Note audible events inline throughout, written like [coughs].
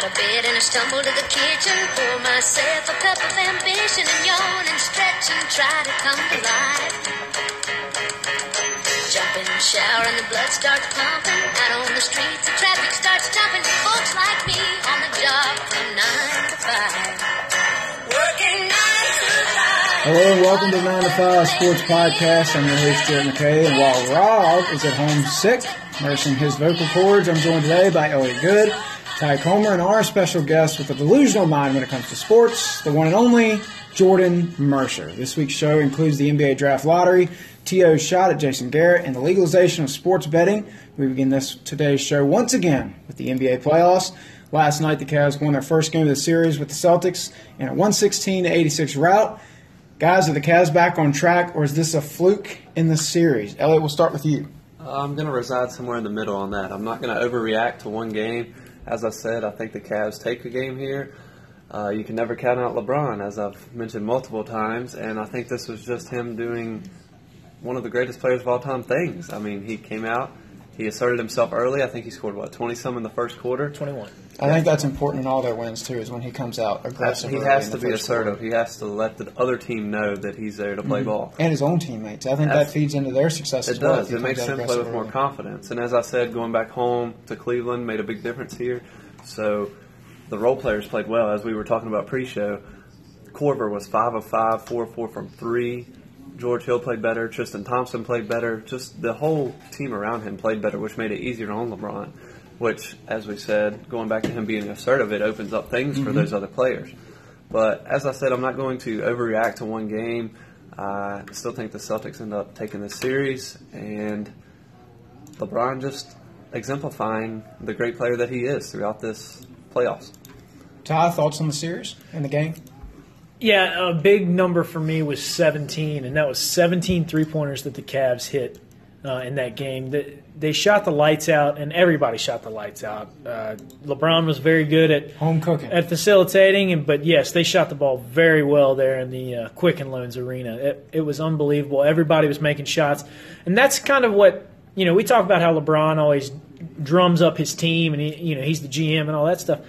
out of bed and I stumble to the kitchen, pour myself a cup of ambition and yawn and stretch and try to come to life. Jump in the shower and the blood starts pumping. Out on the streets, the traffic starts jumping. Folks like me on the job from nine to five. Working nine to five. Hello and welcome to 9 to 5 Sports Podcast. I'm your host, Jared McKay. And while Rob is at home sick, nursing his vocal cords, I'm joined today by Elliot Good, Ty Comer, and our special guest with a delusional mind when it comes to sports, the one and only Jordan Mercer. This week's show includes the NBA Draft Lottery, T.O.'s shot at Jason Garrett, and the legalization of sports betting. We begin this today's show once again with the NBA playoffs. Last night, the Cavs won their first game of the series with the Celtics in a 116 86 rout. Guys, are the Cavs back on track, or is this a fluke in the series? Elliot, we'll start with you. Uh, I'm going to reside somewhere in the middle on that. I'm not going to overreact to one game. As I said, I think the Cavs take a game here. Uh, you can never count out LeBron, as I've mentioned multiple times, and I think this was just him doing one of the greatest players of all time things. I mean, he came out, he asserted himself early. I think he scored, what, 20 some in the first quarter? 21. I think that's important in all their wins, too, is when he comes out aggressive. He early has in to the be assertive. quarter. He has to let the other team know that he's there to play mm-hmm. ball. And his own teammates. I think that feeds into their success It as well. does. if It makes comes them play with aggressive more early. confidence. And as I said, going back home to Cleveland made a big difference here. So the role players played well. As we were talking about pre-show, Korver was five of five, four of four from three. George Hill played better. Tristan Thompson played better. Just the whole team around him played better, which made it easier on LeBron. Which, as we said, going back to him being assertive, it opens up things for mm-hmm. those other players. But as I said, I'm not going to overreact to one game. I still think the Celtics end up taking this series, and LeBron just exemplifying the great player that he is throughout this playoffs. Ty, thoughts on the series and the game? Yeah, a big number for me was 17, and that was 17 three pointers that the Cavs hit uh, in that game. The, they shot the lights out, and everybody shot the lights out. Uh, LeBron was very good at Home cooking. at facilitating, and but yes, they shot the ball very well there in the uh, Quicken Loans Arena. It, it was unbelievable. Everybody was making shots, and that's kind of what you know. We talk about how LeBron always drums up his team, and he, you know he's the GM and all that stuff.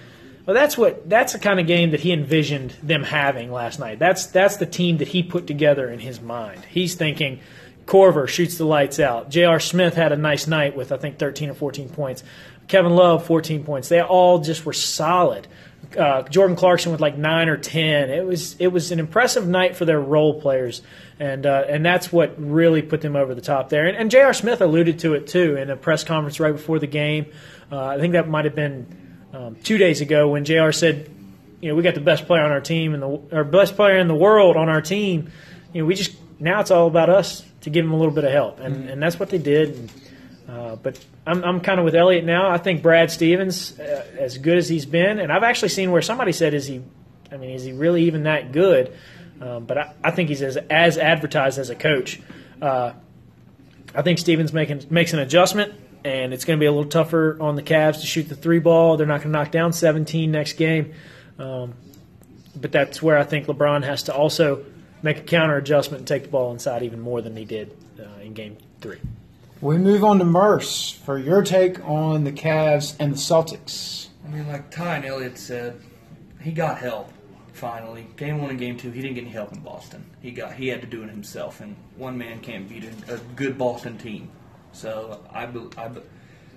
Well, that's what that's the kind of game that he envisioned them having last night. That's that's the team that he put together in his mind. He's thinking. Korver shoots the lights out. J.R. Smith had a nice night with I think 13 or 14 points. Kevin Love 14 points. They all just were solid. Uh, Jordan Clarkson with like nine or 10. It was it was an impressive night for their role players, and uh, and that's what really put them over the top there. And, and J.R. Smith alluded to it too in a press conference right before the game. Uh, I think that might have been um, two days ago when J.R. said, you know, we got the best player on our team and the our best player in the world on our team. You know, we just now it's all about us to give him a little bit of help, and and that's what they did. And, uh, but I'm, I'm kind of with Elliot now. I think Brad Stevens, uh, as good as he's been, and I've actually seen where somebody said, "Is he? I mean, is he really even that good?" Um, but I, I think he's as as advertised as a coach. Uh, I think Stevens making makes an adjustment, and it's going to be a little tougher on the Cavs to shoot the three ball. They're not going to knock down 17 next game, um, but that's where I think LeBron has to also make a counter adjustment and take the ball inside even more than he did uh, in Game Three. We move on to Merce for your take on the Cavs and the Celtics. I mean, like Ty and Elliott said, he got help finally. Game one and game two, he didn't get any help in Boston. He got he had to do it himself, and one man can't beat a, a good Boston team. So I, be- I be-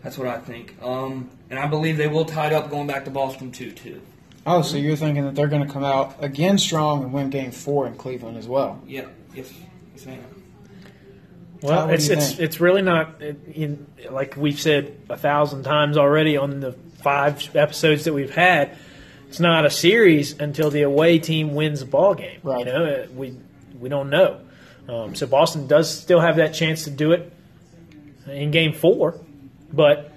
that's what I think. Um, and I believe they will tie it up going back to Boston too. Too. Oh, so you're thinking that they're going to come out again strong and win Game Four in Cleveland as well? Yeah. Yes. Yes, ma'am. Well, what it's it's think? it's really not it, in, like we've said a thousand times already on the five episodes that we've had. It's not a series until the away team wins the ball game. Right. You know, Uh, we we don't know. Um, so Boston does still have that chance to do it in Game Four, but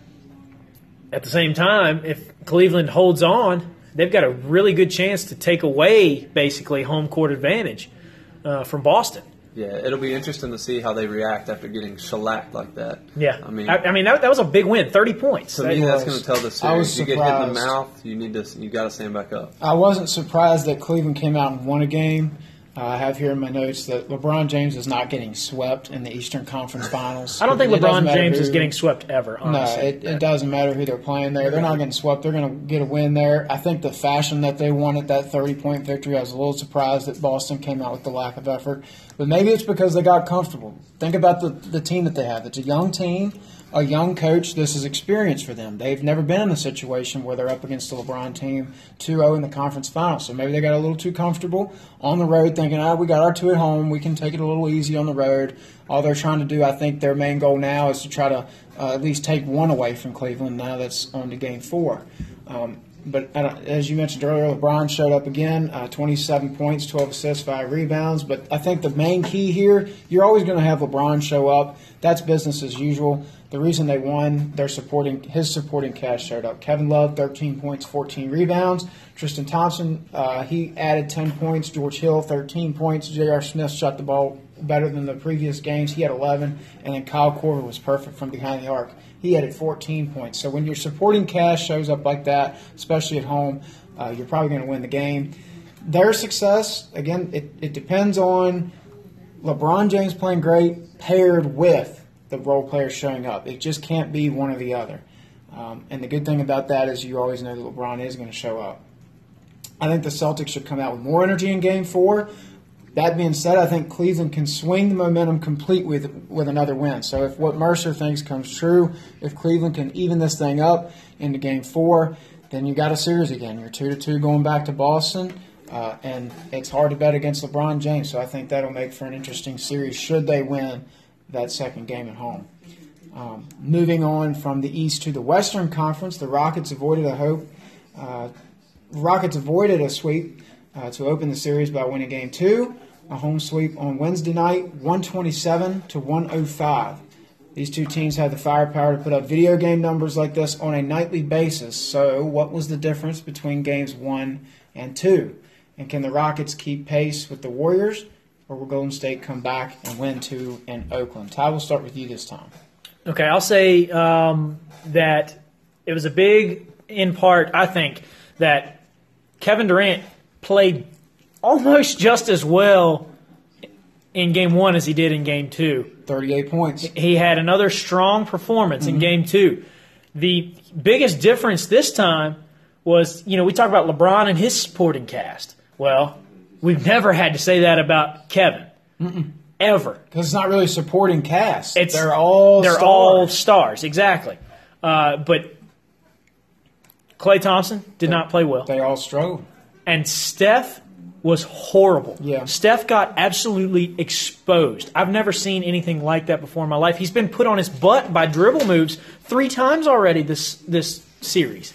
at the same time, if Cleveland holds on, they've got a really good chance to take away basically home court advantage uh, from Boston. Yeah, it'll be interesting to see how they react after getting shellacked like that. Yeah, I mean, I, I mean that, that was a big win, thirty points. to me, that's going to tell the series. I was series. You get hit in the mouth, you need to, you got to stand back up. I wasn't surprised that Cleveland came out and won a game. Uh, I have here in my notes that LeBron James is not getting swept in the Eastern Conference Finals. I don't think It LeBron James who- is getting swept ever. No, it, it doesn't matter who they're playing there. They're not getting swept. They're going to get a win there. I think the fashion that they won at that 30 point victory, I was a little surprised that Boston came out with the lack of effort. But maybe it's because they got comfortable. Think about the, the team that they have. It's a young team, a young coach. This is experience for them. They've never been in a situation where they're up against a LeBron team 2 0 in the conference finals. So maybe they got a little too comfortable on the road, thinking, ah, we got our two at home. We can take it a little easy on the road. All they're trying to do, I think their main goal now is to try to uh, at least take one away from Cleveland now that's on to game four. Um, but as you mentioned earlier, LeBron showed up again, uh, 27 points, 12 assists, 5 rebounds. But I think the main key here, you're always going to have LeBron show up. That's business as usual. The reason they won, their supporting his supporting cast showed up. Kevin Love, 13 points, 14 rebounds. Tristan Thompson, uh, he added 10 points. George Hill, 13 points. J.R. Smith shot the ball better than the previous games. He had 11, and then Kyle Korver was perfect from behind the arc. He added 14 points. So when your supporting cast shows up like that, especially at home, uh, you're probably going to win the game. Their success, again, it, it depends on LeBron James playing great paired with the role players showing up. It just can't be one or the other. Um, and the good thing about that is you always know that LeBron is going to show up. I think the Celtics should come out with more energy in Game Four. That being said, I think Cleveland can swing the momentum complete with with another win. So if what Mercer thinks comes true, if Cleveland can even this thing up into Game Four, then you got a series again. You're two to two going back to Boston, uh, and it's hard to bet against LeBron James. So I think that'll make for an interesting series should they win that second game at home. Um, moving on from the East to the Western Conference, the Rockets avoided a hope. Uh, Rockets avoided a sweep uh, to open the series by winning Game Two, a home sweep on Wednesday night, 127 to 105. These two teams have the firepower to put up video game numbers like this on a nightly basis. So, what was the difference between games one and two? And can the Rockets keep pace with the Warriors, or will Golden State come back and win two in Oakland? Ty, we'll start with you this time. Okay, I'll say um, that it was a big, in part, I think, that Kevin Durant played almost just as well in game one as he did in game two. 38 points. He had another strong performance in game two. The biggest difference this time was, you know, we talk about LeBron and his supporting cast. Well, we've never had to say that about Kevin. Ever. Because it's not really supporting cast. It's they're all they're stars. all stars exactly. Uh, but Klay Thompson did not play well, they all struggled. and Steph was horrible. Yeah. Steph got absolutely exposed. I've never seen anything like that before in my life. He's been put on his butt by dribble moves three times already this this series.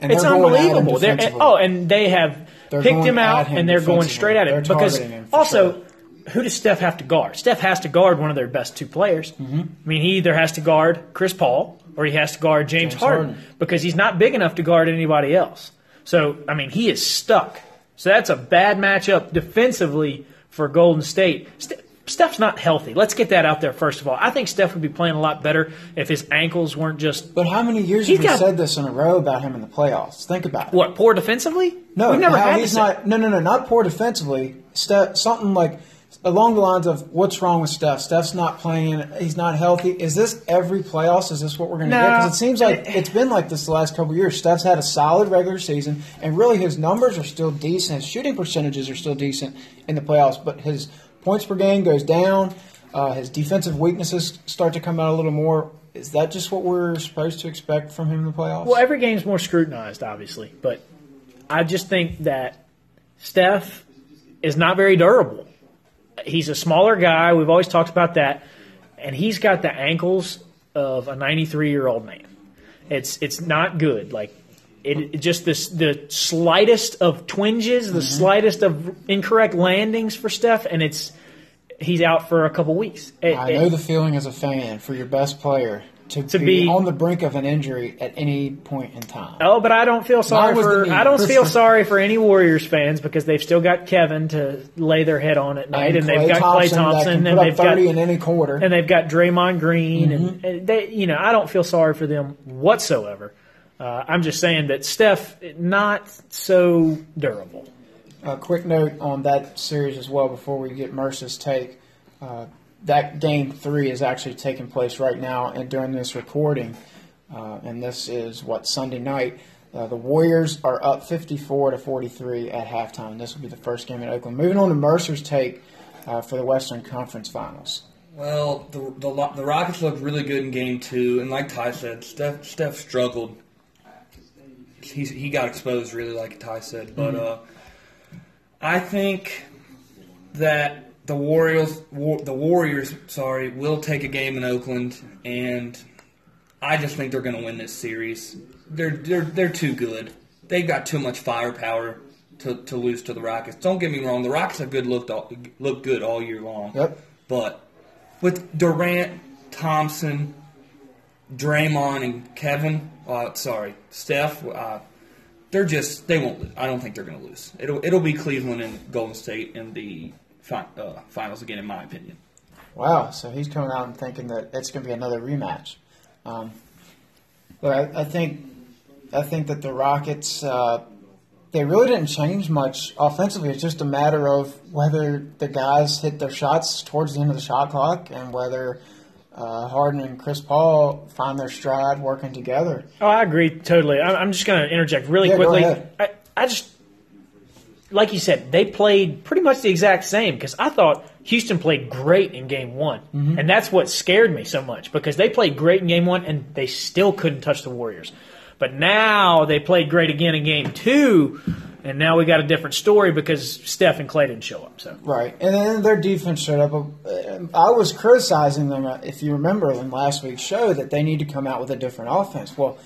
And it's they're going at him unbelievable. Oh, and they have They're picked him out him and they're going straight at him They're because also sure. who does Steph have to guard? Steph has to guard one of their best two players. Mm-hmm. I mean, he either has to guard Chris Paul or he has to guard James, James Harden, Harden. because he's not big enough to guard anybody else. So, I mean, he is stuck. So that's a bad matchup defensively for Golden State. Ste- Steph's not healthy. Let's get that out there first of all. I think Steph would be playing a lot better if his ankles weren't just But how many years have we got- said this in a row about him in the playoffs? Think about it. what poor defensively. No, we've never had he's not. No, no, no, not poor defensively. Steph, something like along the lines of what's wrong with Steph? Steph's not playing. He's not healthy. Is this every playoffs? Is this what we're going to No. get? Because it seems like it's been like this the last couple of years. Steph's had a solid regular season, and really his numbers are still decent. His shooting percentages are still decent in the playoffs, but his points per game goes down. Uh, his defensive weaknesses start to come out a little more. Is that just what we're supposed to expect from him in the playoffs? Well, every game's more scrutinized, obviously, but I just think that Steph is not very durable. He's a smaller guy. We've always talked about that, and he's got the ankles of a 93 year old man. It's it's not good. Like it, it just this the slightest of twinges, the slightest of incorrect landings for Steph, and it's he's out for a couple weeks. It- I it- know the feeling as a fan for your best player to, To be, be- on the brink of an injury at any point in time. Oh, but I don't feel sorry for. I don't [laughs] feel sorry for any Warriors fans because they've still got Kevin to lay their head on at night, and, they've Klay got Klay Thompson, and they've got 30 in any quarter. and they've got Draymond Green, Mm-hmm. and, and they, you know, I don't feel sorry for them whatsoever. Uh, I'm just saying that Steph not so durable. A quick note on that series as well before we get Mercer's take. Uh, that game three is actually taking place right now, and during this recording, uh, and this is what Sunday night. Uh, the Warriors are up 54 to 43 at halftime. This will be the first game in Oakland. Moving on to Mercer's take uh, for the Western Conference Finals. Well, the, the the Rockets looked really good in game two, and like Ty said, Steph Steph struggled. He he got exposed really, like Ty said. But uh, I think that the Warriors war, the Warriors sorry will take a game in Oakland, and I just think they're going to win this series. They're they're they're too good. They've got too much firepower to, to lose to the Rockets. Don't get me wrong, the Rockets have good looked all, look good all year long. Yep. But with Durant, Thompson, Draymond, and Kevin, uh, sorry, Steph, uh, they're just they won't. I don't think they're going to lose. It'll it'll be Cleveland and Golden State in the fi- uh, finals again, in my opinion. Wow, so he's coming out and thinking that it's going to be another rematch. Um, but I, I think I think that the Rockets uh, they really didn't change much offensively. It's just a matter of whether the guys hit their shots towards the end of the shot clock and whether uh, Harden and Chris Paul find their stride working together. Oh, I agree totally. I'm I'm just going to interject really Yeah, quickly. I, I just, like you said, they played pretty much the exact same because I thought Houston played great in game one. Mm-hmm. And that's what scared me so much because they played great in game one and they still couldn't touch the Warriors. But now they played great again in game two. And now we got a different story because Steph and Klay didn't show up. So Right, and then their defense showed up. Uh, I was criticizing them, uh, if you remember, in last week's show, that they need to come out with a different offense. Well,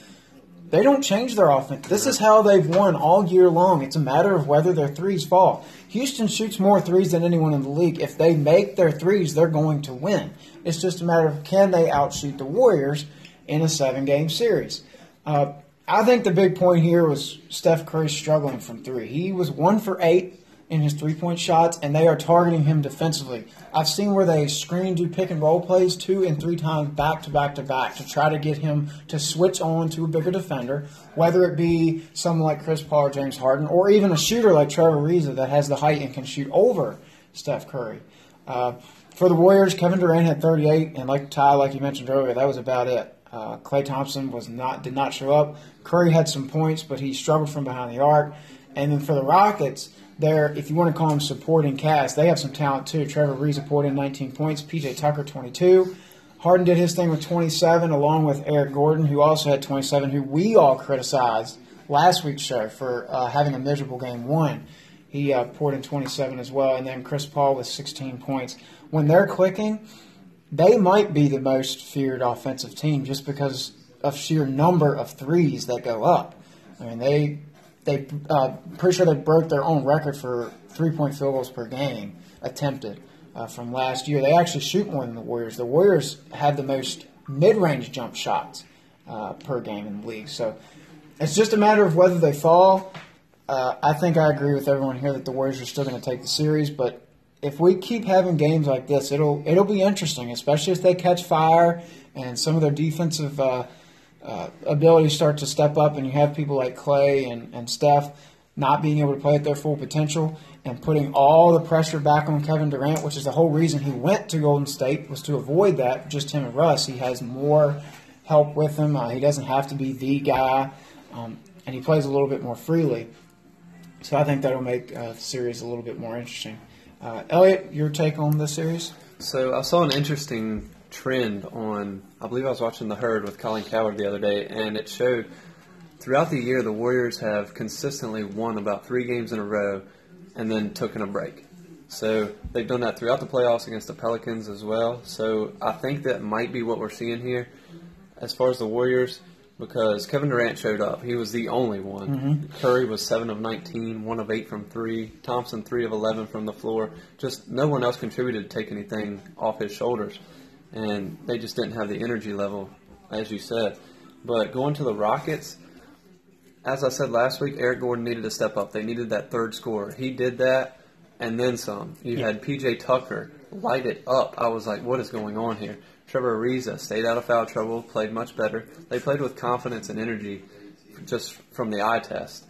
they don't change their offense. This is how they've won all year long. It's a matter of whether their threes fall. Houston shoots more threes than anyone in the league. If they make their threes, they're going to win. It's just a matter of can they outshoot the Warriors in a seven-game series. Uh, I think the big point here was Steph Curry struggling from three. He was one for eight in his three point shots, and they are targeting him defensively. I've seen where they screen, do pick and roll plays two and three times back to back to back to try to get him to switch on to a bigger defender, whether it be someone like Chris Paul or James Harden, or even a shooter like Trevor Ariza that has the height and can shoot over Steph Curry. Uh, for the Warriors, Kevin Durant had 38, and like Ty, like you mentioned earlier, that was about it. Uh, Klay Thompson was not did not show up. Curry had some points, but he struggled from behind the arc. And then for the Rockets, there, if you want to call them supporting cast, they have some talent too. Trevor poured in 19 points. PJ Tucker 22. Harden did his thing with 27, along with Eric Gordon, who also had 27, who we all criticized last week's show for uh, having a miserable game one. He uh, poured in 27 as well, and then Chris Paul with 16 points. When they're clicking, they might be the most feared offensive team just because of sheer number of threes that go up. I mean, they they uh, pretty sure they broke their own record for three point field goals per game attempted uh, from last year. They actually shoot more than the Warriors. The Warriors have the most mid range jump shots uh, per game in the league. So it's just a matter of whether they fall. Uh, I think I agree with everyone here that the Warriors are still going to take the series, but if we keep having games like this, it'll it'll be interesting, especially if they catch fire and some of their defensive uh, uh, abilities start to step up, and you have people like Klay and, and Steph not being able to play at their full potential and putting all the pressure back on Kevin Durant, which is the whole reason he went to Golden State was to avoid that. Just him and Russ, he has more help with him. Uh, he doesn't have to be the guy, um, and he plays a little bit more freely. So I think that'll make uh, the series a little bit more interesting. Uh, Elliot, your take on the series? So I saw an interesting trend on. I believe I was watching The Herd with Colin Cowherd the other day, and it showed throughout the year the Warriors have consistently won about three games in a row, and then taken a break. So they've done that throughout the playoffs against the Pelicans as well. So I think that might be what we're seeing here, as far as the Warriors, because Kevin Durant showed up. He was the only one. Mm-hmm. Curry was seven of 19, one of eight from three. Thompson three of 11 from the floor. Just no one else contributed to take anything off his shoulders, and they just didn't have the energy level, as you said. But going to the Rockets, as I said last week, Eric Gordon needed to step up. They needed that third scorer. He did that, and then some. You had PJ Tucker light it up. I was like, what is going on here? Trevor Ariza stayed out of foul trouble, played much better. They played with confidence and energy just from the eye test.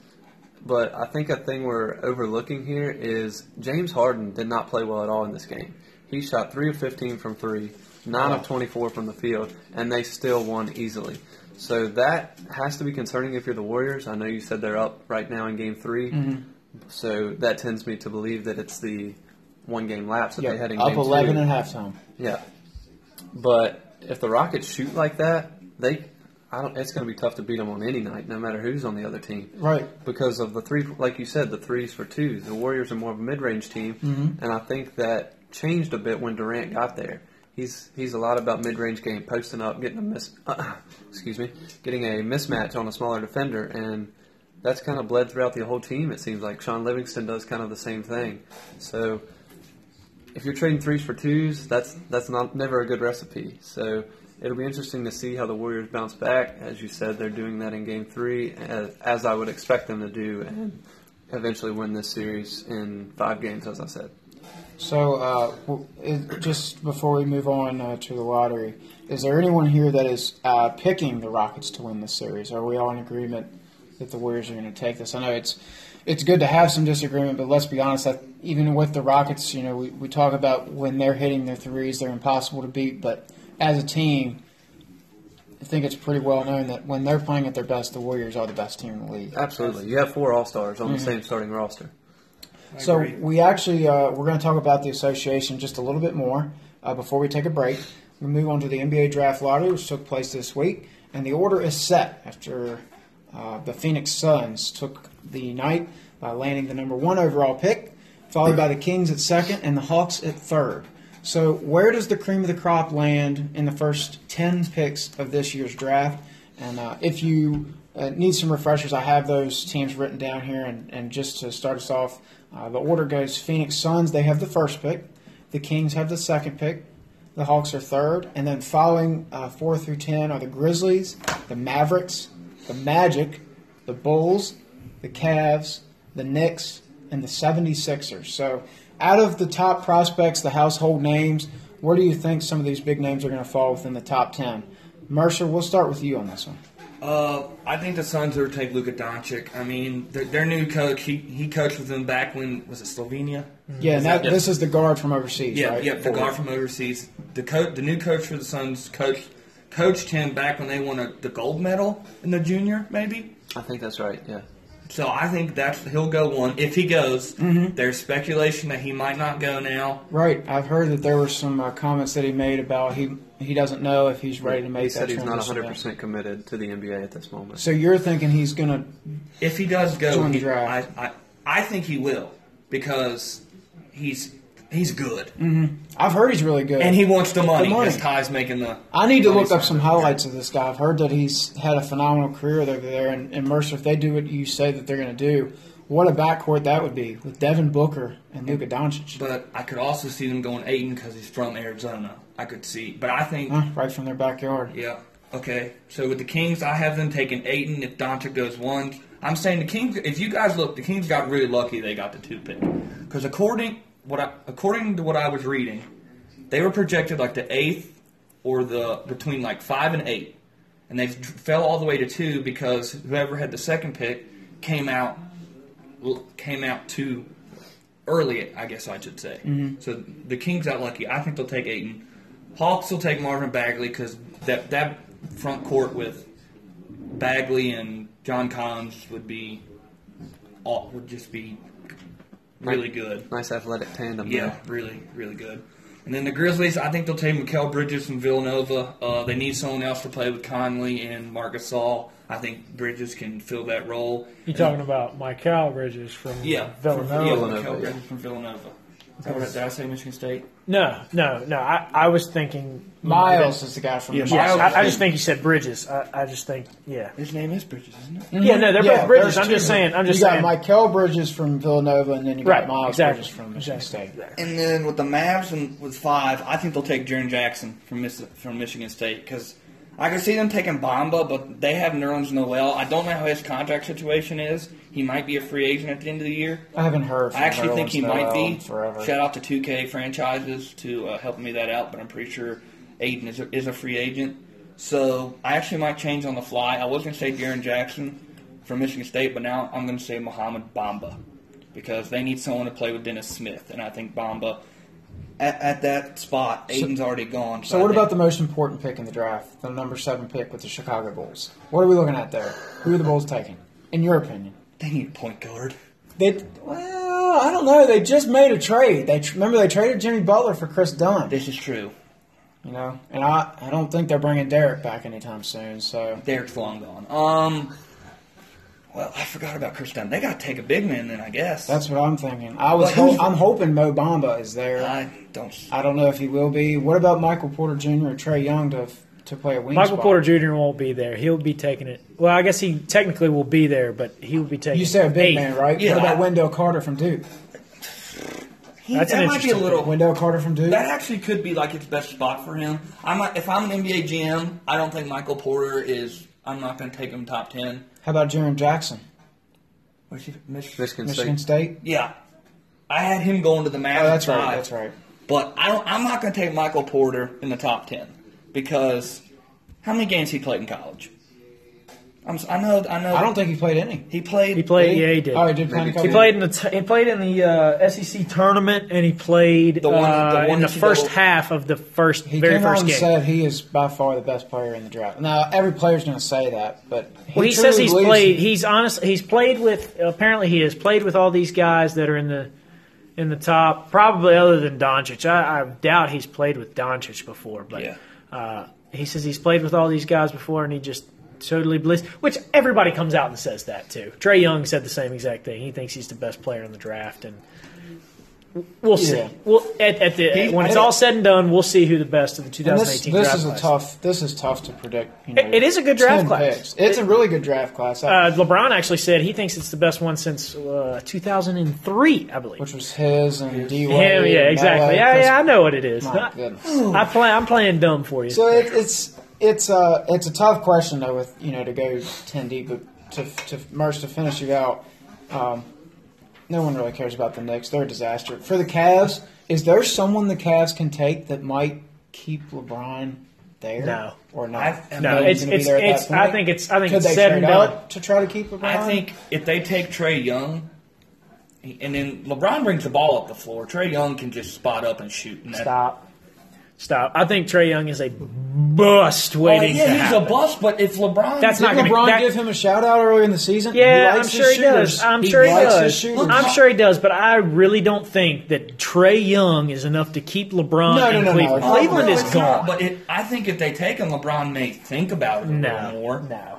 But I think a thing we're overlooking here is James Harden did not play well at all in this game. He shot 3 of 15 from 3, 9 of 24 from the field, and they still won easily. So that has to be concerning if you're the Warriors. I know you said they're up right now in game 3. Mm-hmm. So that tends me to believe that it's the one game lapse that Yeah, they had in up game 11 two. at halftime. Yeah, but if the Rockets shoot like that, they I don't. It's going to be tough to beat them on any night, no matter who's on the other team. Right. Because of the three, like you said, the threes for twos. The Warriors are more of a mid-range team, mm-hmm. and I think that changed a bit when Durant got there. He's he's a lot about mid-range game, posting up, getting a miss. Uh, [coughs] excuse me, getting a mismatch on a smaller defender, and that's kind of bled throughout the whole team. It seems like Shaun Livingston does kind of the same thing. So if you're trading threes for twos, that's that's not never a good recipe. So it'll be interesting to see how the Warriors bounce back. As you said, they're doing that in Game Three, as, as I would expect them to do, and eventually win this series in five games, as I said. So, uh, it, just before we move on uh, to the lottery, is there anyone here that is uh, picking the Rockets to win this series? Are we all in agreement that the Warriors are going to take this? I know it's it's good to have some disagreement, but let's be honest. That even with the Rockets, you know, we, we talk about when they're hitting their threes, they're impossible to beat. But as a team, I think it's pretty well known that when they're playing at their best, the Warriors are the best team in the league. Absolutely, you have four All Stars on the same starting roster. I So agree. we actually uh, we're going to talk about the association just a little bit more uh, before we take a break. We move on to the NBA Draft Lottery, which took place this week, and the order is set after uh, the Phoenix Suns took the night by landing the number one overall pick, followed by the Kings at second and the Hawks at third. So where does the cream of the crop land in the first ten picks of this year's draft? And uh, if you uh, need some refreshers, I have those teams written down here. And, and just to start us off, uh, the order goes Phoenix Suns, they have the first pick. The Kings have the second pick. The Hawks are third. And then following uh, 4 through 10 are the Grizzlies, the Mavericks, the Magic, the Bulls, the Cavs, the Knicks, and the 76ers. So out of the top prospects, the household names, where do you think some of these big names are going to fall within the top 10? Mercer, we'll start with you on this one. Uh, I think the Suns will take Luka Doncic. I mean, their, their new coach, he, he coached with them back when was it Slovenia? Yeah, and that, Yeah. this is the guard from overseas, Yeah, right? yeah, the guard from overseas. The coach, the new coach for the Suns, coach coached him back when they won a, the gold medal in the junior, maybe. I think that's right. Yeah. So I think that's he'll go one. If he goes, Mm-hmm. there's speculation that he might not go now. Right. I've heard that there were some uh, comments that he made about he he doesn't know if he's ready to make He that said he's not 100 percent committed to the NBA at this moment. So you're thinking he's going to If he does go, Join he- I, I I think he will because he's he's good mm-hmm. I've heard he's really good. and he wants the money. The money. Ty's making the. I need to look up some highlights of this guy. I've heard that he's had a phenomenal career over there. And, and Mercer, if they do what you say that they're going to do, what a backcourt that would be with Devin Booker and Luka Doncic. But I could also see them going Ayton because he's from Arizona. I could see, but I think Huh, right from their backyard. Yeah. Okay. So with the Kings, I have them taking Ayton if Doncic goes one. I'm saying the Kings. If you guys look, the Kings got really lucky. They got the two pick because according what I, according to what I was reading, they were projected like the eighth or the between like five and eight, and they fell all the way to two because whoever had the second pick came out came out too early. I guess I should say. Mm-hmm. So the Kings got lucky. I think they'll take Ayton. Hawks will take Marvin Bagley because that that front court with Bagley and John Collins would be all, would just be really good. Nice athletic tandem. Yeah, there. really, really good. And then the Grizzlies, I think they'll take Mikal Bridges from Villanova. Uh, they need someone else to play with Conley and Marcus Gasol. I think Bridges can fill that role. You're talking about Michael Bridges from Yeah, Villanova? From, yeah, Villanova, Mikal yeah. Bridges from Villanova. Is that what- Did I say Michigan State? No, no, no. I, I was thinking Miles is the guy from Yeah, Michigan. Yes, Miles I, I just think he said Bridges. I, I just think, yeah, His name is Bridges, isn't it? yeah. No, they're Yeah, both Bridges. there's I'm just saying. I'm just you saying. got Michael Bridges from Villanova, and then you got right, Miles exactly. Bridges from Michigan exactly. State. And then with the Mavs and with five, I think they'll take Jaren Jackson from Miss, from Michigan State because I could see them taking Bamba, but they have Nerlens Noel. I don't know how his contract situation is. He might be a free agent at the end of the year. I haven't heard. I actually think he might be. forever. Shout out to 2K franchises to uh, helping me that out, but I'm pretty sure Aiden is a, is a free agent. So I actually might change on the fly. I was going to say Jaren Jackson from Michigan State, but now I'm going to say Mohamed Bamba because they need someone to play with Dennis Smith, and I think Bamba at, at that spot, Ayton's already gone. So I what about the most important pick in the draft, the number seven pick with the Chicago Bulls? What are we looking at there? Who are the Bulls taking, in your opinion? They need a point guard? They well, I don't know. They just made a trade. They remember they traded Jimmy Butler for Kris Dunn. This is true. You know, and I I don't think they're bringing Derek back anytime soon. So Derek's long gone. Um, well, I forgot about Kris Dunn. They got to take a big man then, I guess. that's what I'm thinking. I was ho- I'm hoping Mo Bamba is there. I don't. I don't know if he will be. What about Michael Porter Jr. or Trae Young to to play a wing Michael spot? Porter Jr. won't be there. He'll be taking it. Well, I guess he technically will be there, but he will be taking. You say a big eight. man, right? Yeah. What about Wendell Carter from Duke? He, That's that an might be a interesting little. Wendell Carter from Duke. That actually could be like its best spot for him. I'm not, if I'm an NBA GM, I don't think Michael Porter is. I'm not going to take him top ten. How about Jaren Jackson, Where's he? Mich- Michigan, Michigan State. State? Yeah, I had him going to the Mavs. Oh, that's at right. five. That's right. But I don't, I'm not going to take Michael Porter in the top ten because how many games he played in college? I'm, s- I know. I know. I don't think he played any. he played. He played. Yeah, he did. Oh, he did play in a Maybe couple. He played in the t- he played in the uh, SEC tournament, and he played The one- the uh, one in the first go- half of the first He very came first and game. said he is by far the best player in the draft. Now every player's going to say that, but well, he truly says he's believes- played. He's honest. He's played with. Apparently, he has played with all these guys that are in the in the top. Probably other than Doncic. I, I doubt he's played with Doncic before, but Yeah. Uh, he says he's played with all these guys before, and he just totally believes. Which everybody comes out and says that too. Trae Young said the same exact thing. He thinks he's the best player in the draft, and we'll see. Yeah. We'll at, at the He- when it's all said and done, we'll see who the best of the And this, 2018 this draft is a tough. This is tough to predict. You know, It- it is a good draft class. picks. It's a really good draft class, Uh, LeBron actually said he thinks it's the best one since uh, 2003, I believe. which was his and D Him, Wade. yeah, exactly. Yeah, yeah, I know what it is. My I, [laughs] goodness. I play. I'm playing dumb for you. So it, it's it's a it's a tough question though with you know to go ten deep, but to to merge to finish you out. Um, no one really cares about the Knicks. They're a disaster for the Cavs. Is there someone the Cavs can take that might keep LeBron there? No. or not? I've- no, it's it's, there at that it's? I think it's I think Could it's they said and up done. to try to keep LeBron? I think if they take Trae Young, and then LeBron brings the ball up the floor, Trae Young can just spot up and shoot. And that- Stop. Stop. I think Trae Young is a bust Oh, waiting uh, yeah, to he's happen. a bust. But if LeBron, That's Did not gonna- LeBron that- give him a shout out earlier in the season? Yeah, I'm sure his he does. I'm sure he does. I'm sure he does, but I really don't think that Trae Young is enough to keep LeBron No, no, in no, no. Cleveland. Oh, Cleveland no, is gone. not, but it, I think if they take him, LeBron may think about it a No, little more. no.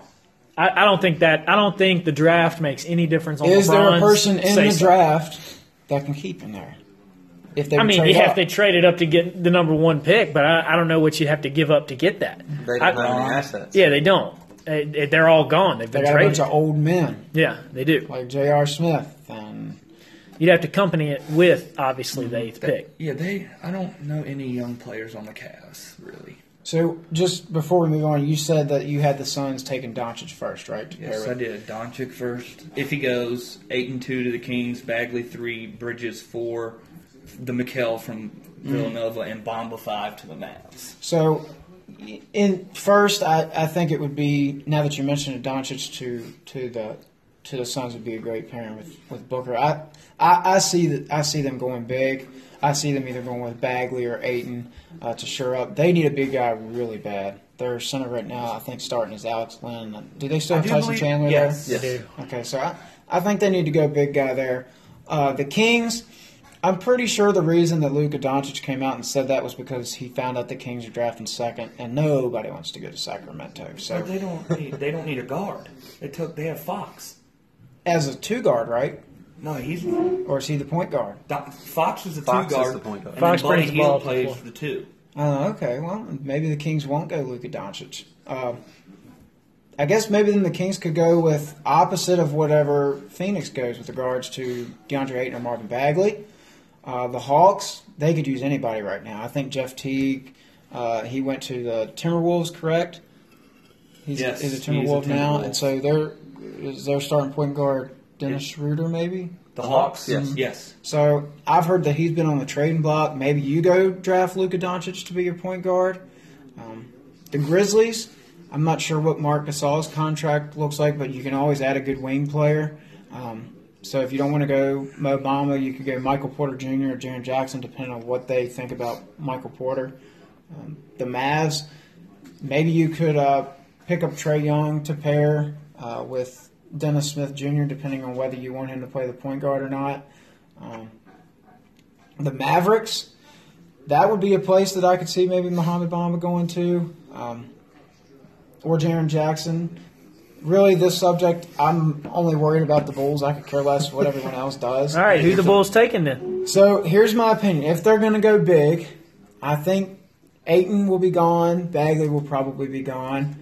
I, I don't think that. I don't think the draft makes any difference on LeBron. Is there a person in say the so. draft that can keep him there? If they I mean, trade yeah, up? if they traded up to get the number one pick, but I, I don't know what you'd have to give up to get that. They don't I- have any assets. Yeah, they don't. They- They're all gone. They've they been got a bunch traded. of old men Yeah, they do. like J.R. Smith and You'd have to company it with obviously the eighth pick. Yeah, they. I don't know any young players on the Cavs really. So, just before we move on, you said that you had the Suns taking Doncic first, right? Yes, I did. Doncic first. If he goes eight and two to the Kings, Bagley three, Bridges four, the McHale from Villanova, and Bamba five to the Mavs. So, in first, I, I think it would be now that you mentioned it, Doncic to to the to the Suns would be a great pairing with, with Booker. I, I I see that I see them going big. I see them either going with Bagley or Ayton uh, to shore up. They need a big guy really bad. Their center right now, I think, starting is Alex Len. Do they still have Tyson believe- Chandler yes. there? Yes. Okay, so I, I think they need to go big guy there. Uh, the Kings, I'm pretty sure the reason that Luka Doncic came out and said that was because he found out the Kings are drafting second, and nobody wants to go to Sacramento. But So they don't. Need, they don't need a guard. They took. They have Fox. as a two guard, right? No, he's Or is he the point guard? Doc- Fox is the Fox two is guard. the point guard. And Fox then Buddy brings the ball Hield up the plays floor. the two. Oh, okay. Well, maybe the Kings won't go Luka Doncic. Uh, I guess maybe then the Kings could go with opposite of whatever Phoenix goes with regards to DeAndre Ayton or Marvin Bagley. Uh, the Hawks, they could use anybody right now. I think Jeff Teague, uh, he went to the Timberwolves, correct? He's, Yes, he's a he's a Timberwolf now, Timberwolf. and so they're is their starting point guard Dennis Schroeder, maybe. The Hawks. Yes. Yes. So I've heard that he's been on the trading block. Maybe you go draft Luka Doncic to be your point guard. Um, the Grizzlies, I'm not sure what Marc Gasol's contract looks like, but you can always add a good wing player. Um, so if you don't want to go Mo Bamba, you could go Michael Porter Jr. or Jaren Jackson, depending on what they think about Michael Porter. Um, the Mavs, maybe you could uh, pick up Trae Young to pair uh, with Dennis Smith Jr., depending on whether you want him to play the point guard or not. Um, the Mavericks, that would be a place that I could see maybe Mohamed Bamba going to, um, or Jaren Jackson. Really, this subject, I'm only worried about the Bulls. I could care less what everyone else does. All right, who the Bulls taking then? So here's my opinion. If they're going to go big, I think Ayton will be gone. Bagley will probably be gone.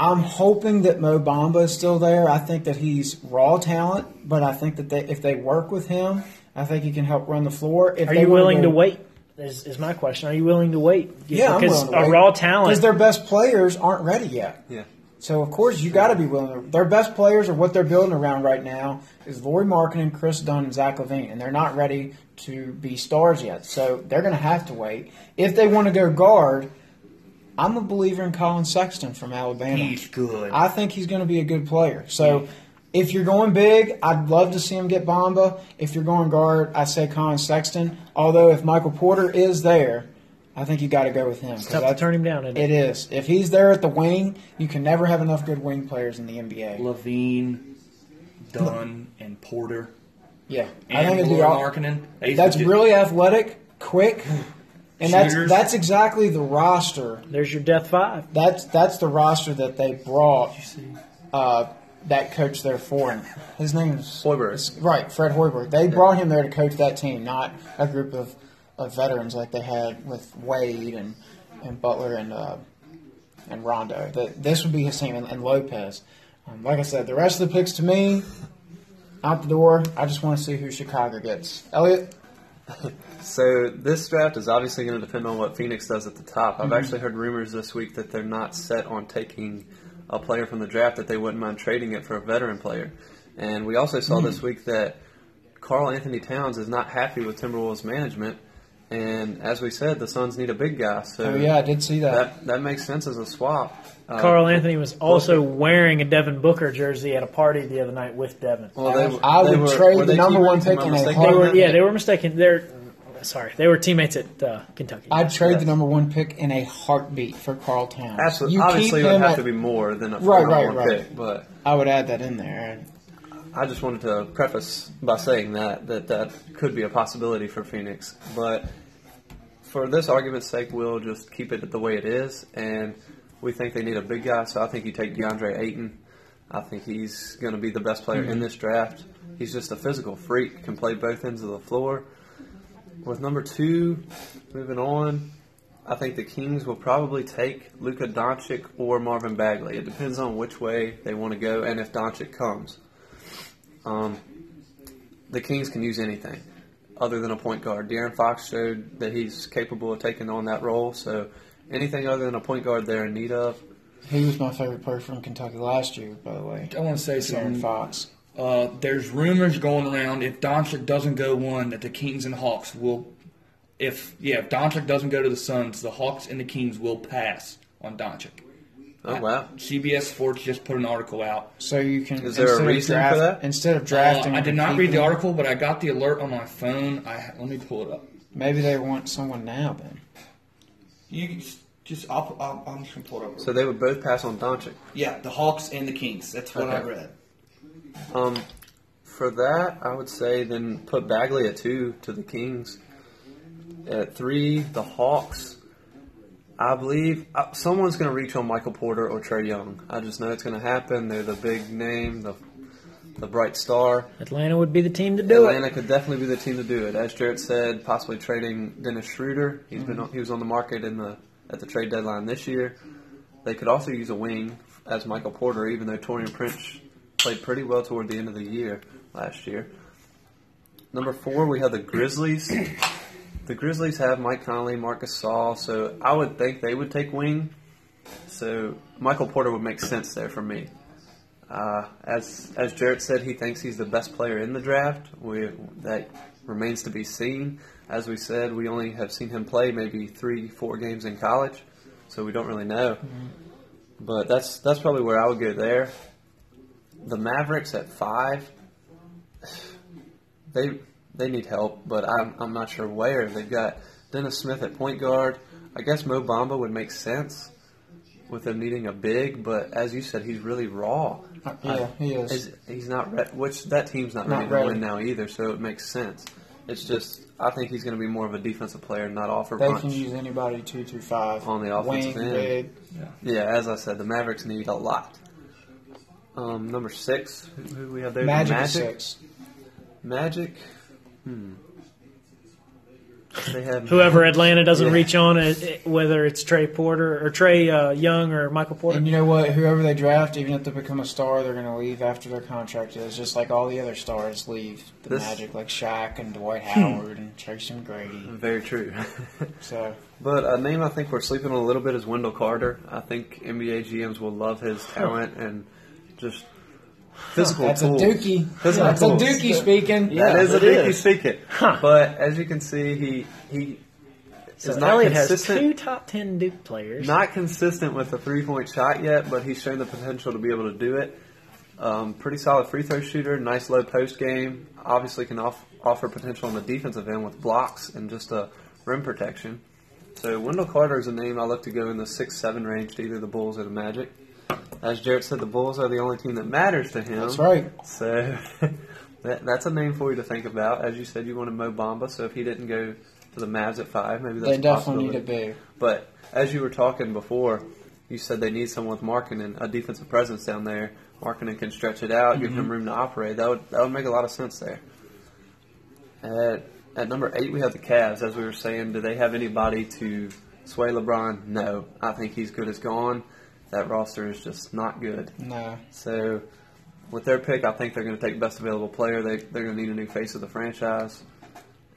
I'm hoping that Mo Bamba is still there. I think that he's raw talent, but I think that they, if they work with him, I think he can help run the floor. If Are they you wanna willing go- to wait? Is, is my question. Are you willing to wait? Yeah, I'm because willing to a wait. raw Because their best players aren't ready yet. Yeah. So of course you got to be willing. To, their best players are what they're building around right now is Lauri Markkanen, Kris Dunn, and Zach LaVine, and they're not ready to be stars yet. So they're going to have to wait. If they want to go guard, I'm a believer in Collin Sexton from Alabama. He's good. I think he's going to be a good player. So if you're going big, I'd love to see him get Bamba. If you're going guard, I say Collin Sexton. Although if Michael Porter is there, I think you got to go with him. 'cause Tough to that's- turn him down. Isn't it? it is. If he's there at the wing, you can never have enough good wing players in the NBA. LaVine, Dunn, and Porter. Yeah, And I think it'd be all, Markkanen. That's legit- really athletic, quick, and that's Shooters. that's exactly the roster. There's your death five. That's that's the roster that they brought. Uh, that coach there for him. His name is Hoiberg. Right, Fred Hoiberg. They brought him there to coach that team, not a group of, of veterans like they had with Wade and, and Butler and uh, and Rondo. The, this would be his team, and, and Lopez. Um, like I said, the rest of the picks to me, out the door. I just want to see who Chicago gets. Elliot, [laughs] So this draft is obviously going to depend on what Phoenix does at the top. I've Mm-hmm. actually heard rumors this week that they're not set on taking a player from the draft that they wouldn't mind trading it for a veteran player. And we also saw Hmm. this week that Karl-Anthony Towns is not happy with Timberwolves management. And as we said, the Suns need a big guy. So oh yeah, I did see that. that that makes sense as a swap. Uh, Anthony was also wearing a Devin Booker jersey at a party the other night with Devin. Well, they, I they would were- trade were the number one pick in a mistaken They on were, yeah, they were mistaken. They're sorry, they were teammates at uh, Kentucky. I'd trade Yes. the number one pick in a heartbeat for Karl Towns. Absolutely. You Obviously, it would have at- to be more than a Right, four right, one right. pick, but. I would add that in there. I just wanted to preface by saying that that that could be a possibility for Phoenix, but for this argument's sake, we'll just keep it the way it is, and we think they need a big guy. So I think you take DeAndre Ayton. I think he's going to be the best player in mm-hmm. this draft. He's just a physical freak, can play both ends of the floor. With number two, moving on, I think the Kings will probably take Luka Doncic or Marvin Bagley. It depends on which way they want to go and if Doncic comes. Um, the Kings can use anything other than a point guard. De'Aaron Fox showed that he's capable of taking on that role, so anything other than a point guard they're in need of. He was my favorite player from Kentucky last year, by the way. I want to say De'Aaron something. Fox. Uh, there's rumors going around if Doncic doesn't go one that the Kings and Hawks will. If yeah, if Doncic doesn't go to the Suns, the Hawks and the Kings will pass on Doncic. Oh wow! CBS Sports just put an article out. So you can. Is there a reason draft- for that? Instead of Uh, drafting, I did and not read the article, but I got the alert on my phone. I let me pull it up. Maybe they want someone now. Then You just, just I'll, I'll, I'm just gonna pull it up. So they would both pass on Doncic. yeah, the Hawks and the Kings. That's what I read. Um, for that, I would say then put Bagley at two to the Kings. At three, the Hawks. I believe uh, someone's going to reach on Michael Porter or Trae Young. I just know it's going to happen. They're the big name, the the bright star. Atlanta would be the team to do Atlanta it. Atlanta could definitely be the team to do it. As Jarrett said, possibly trading Dennis Schroeder. He's been on, he was on the market in the at the trade deadline this year. They could also use a wing as Michael Porter, even though Taurean Prince played pretty well toward the end of the year last year. Number four, we have the Grizzlies. The Grizzlies have Mike Conley, Marc Gasol, so I would think they would take wing. So Michael Porter would make sense there for me. Uh, as as Jarrett said, he thinks he's the best player in the draft. We, that remains to be seen. As we said, we only have seen him play maybe three, four games in college, so we don't really know. But that's that's probably where I would go there. The Mavericks at five, [sighs] they they need help, but I'm I'm not sure where. They've got Dennis Smith at point guard. I guess Mo Bamba would make sense with them needing a big, but as you said, he's really raw. Yeah, he is. He's, he's not re- which that team's not, Not ready to win now either, so it makes sense. It's just I think he's going to be more of a defensive player, not offer They punch. can use anybody two two five On the offensive wing, end. big. Yeah, as I said, the Mavericks need a lot. Um, number six, who, who we have there? Magic, Magic. six. Magic. Hmm. Whoever Atlanta doesn't Yeah. reach on, it, it- whether it's Trey Porter or Trae uh, Young or Michael Porter. And you know what? Whoever they draft, even if they become a star, they're going to leave after their contract is. Just like all the other stars leave the This- Magic, like Shaq and Dwight Howard and Tracy McGrady. Very true. [laughs] So but a name I think we're sleeping on a little bit is Wendell Carter. I think NBA GMs will love his talent and just physical that's a. Dookie. Physical That's a. Dookie speaking. Yeah, That is a Dookie is. speaking. But as you can see, he he so is not Elliott has consistent. two top ten Duke players. Not consistent with the three point shot yet, but he's shown the potential to be able to do it. Um, pretty solid free throw shooter, nice low post game. Obviously, can off, offer potential on the defensive end with blocks and just a rim protection. So Wendell Carter is a name I look to go in the six seven range to either the Bulls or the Magic. As Jarrett said, the Bulls are the only team that matters to him. That's right. So [laughs] that, that's a name for you to think about. As you said, you wanted Mo Bamba, so if he didn't go to the Mavs at five, maybe that's They definitely need a big. But as you were talking before, you said they need someone with Markkanen, a defensive presence down there. Markkanen can stretch it out, give him mm-hmm. room to operate. That would that would make a lot of sense there. At at number eight, we have the Cavs. As we were saying, do they have anybody to sway LeBron? No, I think he's good as gone. That roster is just not good. No. So with their pick, I think they're going to take the best available player. They they're going to need a new face of the franchise,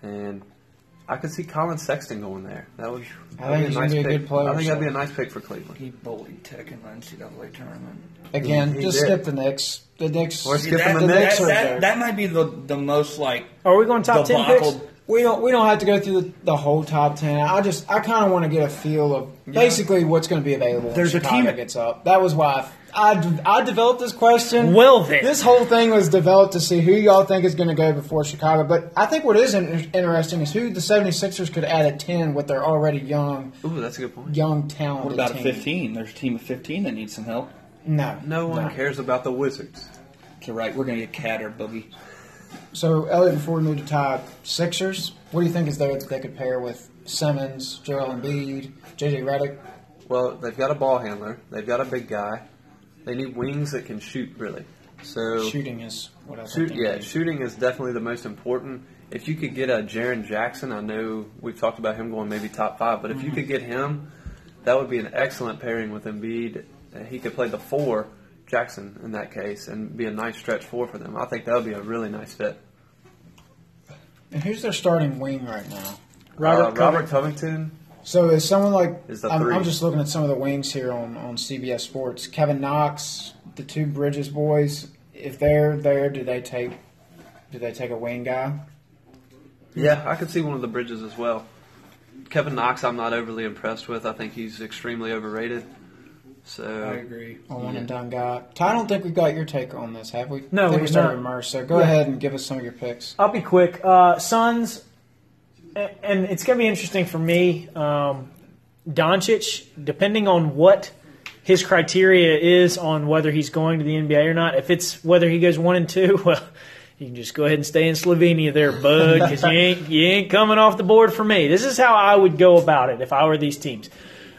and I could see Collin Sexton going there. That would I that'd think he's gonna be a pick. good player, I think that'd be a nice pick for Cleveland. He bullied Tech in the NCAA tournament. Again, He just did. skip the Knicks. The Knicks. Or See, skip that, him the Knicks are that, that might be the the most like Are we going top ten picks? Debacle. We don't. We don't have to go through the, the whole top ten. I just. I kind of want to get a feel of basically what's going to be available. There's a when Chicago team- gets up. That was why I, I, I developed this question. Well then. this whole thing was developed to see who y'all think is going to go before Chicago. But I think what is in, interesting is who the 76ers could add at ten with their already young, Ooh, that's a good point. young talent. What about a 15? There's a team of 15 that needs some help. No, No one cares about the Wizards. Okay, right. We're going to get Cat or Boogie. So Elliot, before we move to Todd, Sixers. What do you think is there that they could pair with Simmons, Joel Embiid, JJ Redick? Well, they've got a ball handler. They've got a big guy. They need wings that can shoot really. So Shooting is what I Shoot, yeah, shooting is definitely the most important. If you could get a Jaren Jackson, I know we've talked about him going maybe top five, but if you mm-hmm. could get him, that would be an excellent pairing with Embiid. He could play the four, Jackson, in that case, and be a nice stretch four for them. I think that would be a really nice fit. And who's their starting wing right now? Robert, uh, Robert Covington, So is someone like Is I'm. I'm just looking at some of the wings here on, on CBS Sports. Kevin Knox, the two Bridges boys. If they're there, do they take do they take a wing guy? yeah, I could see one of the bridges as well. Kevin Knox, I'm not overly impressed with. I think he's extremely overrated. So I agree. A one and done guy. Ty, I don't think we've got your take on this, have we? No, I think we we've started not. with Merce. So go Yeah. ahead and give us some of your picks. I'll be quick. Uh, Suns, and it's going to be interesting for me. Um, Doncic, depending on what his criteria is on whether he's going to the NBA or not, if it's whether he goes one and two, [laughs] well, you can just go ahead and stay in Slovenia there, bud, because you [laughs] ain't you ain't coming off the board for me. This is how I would go about it if I were these teams.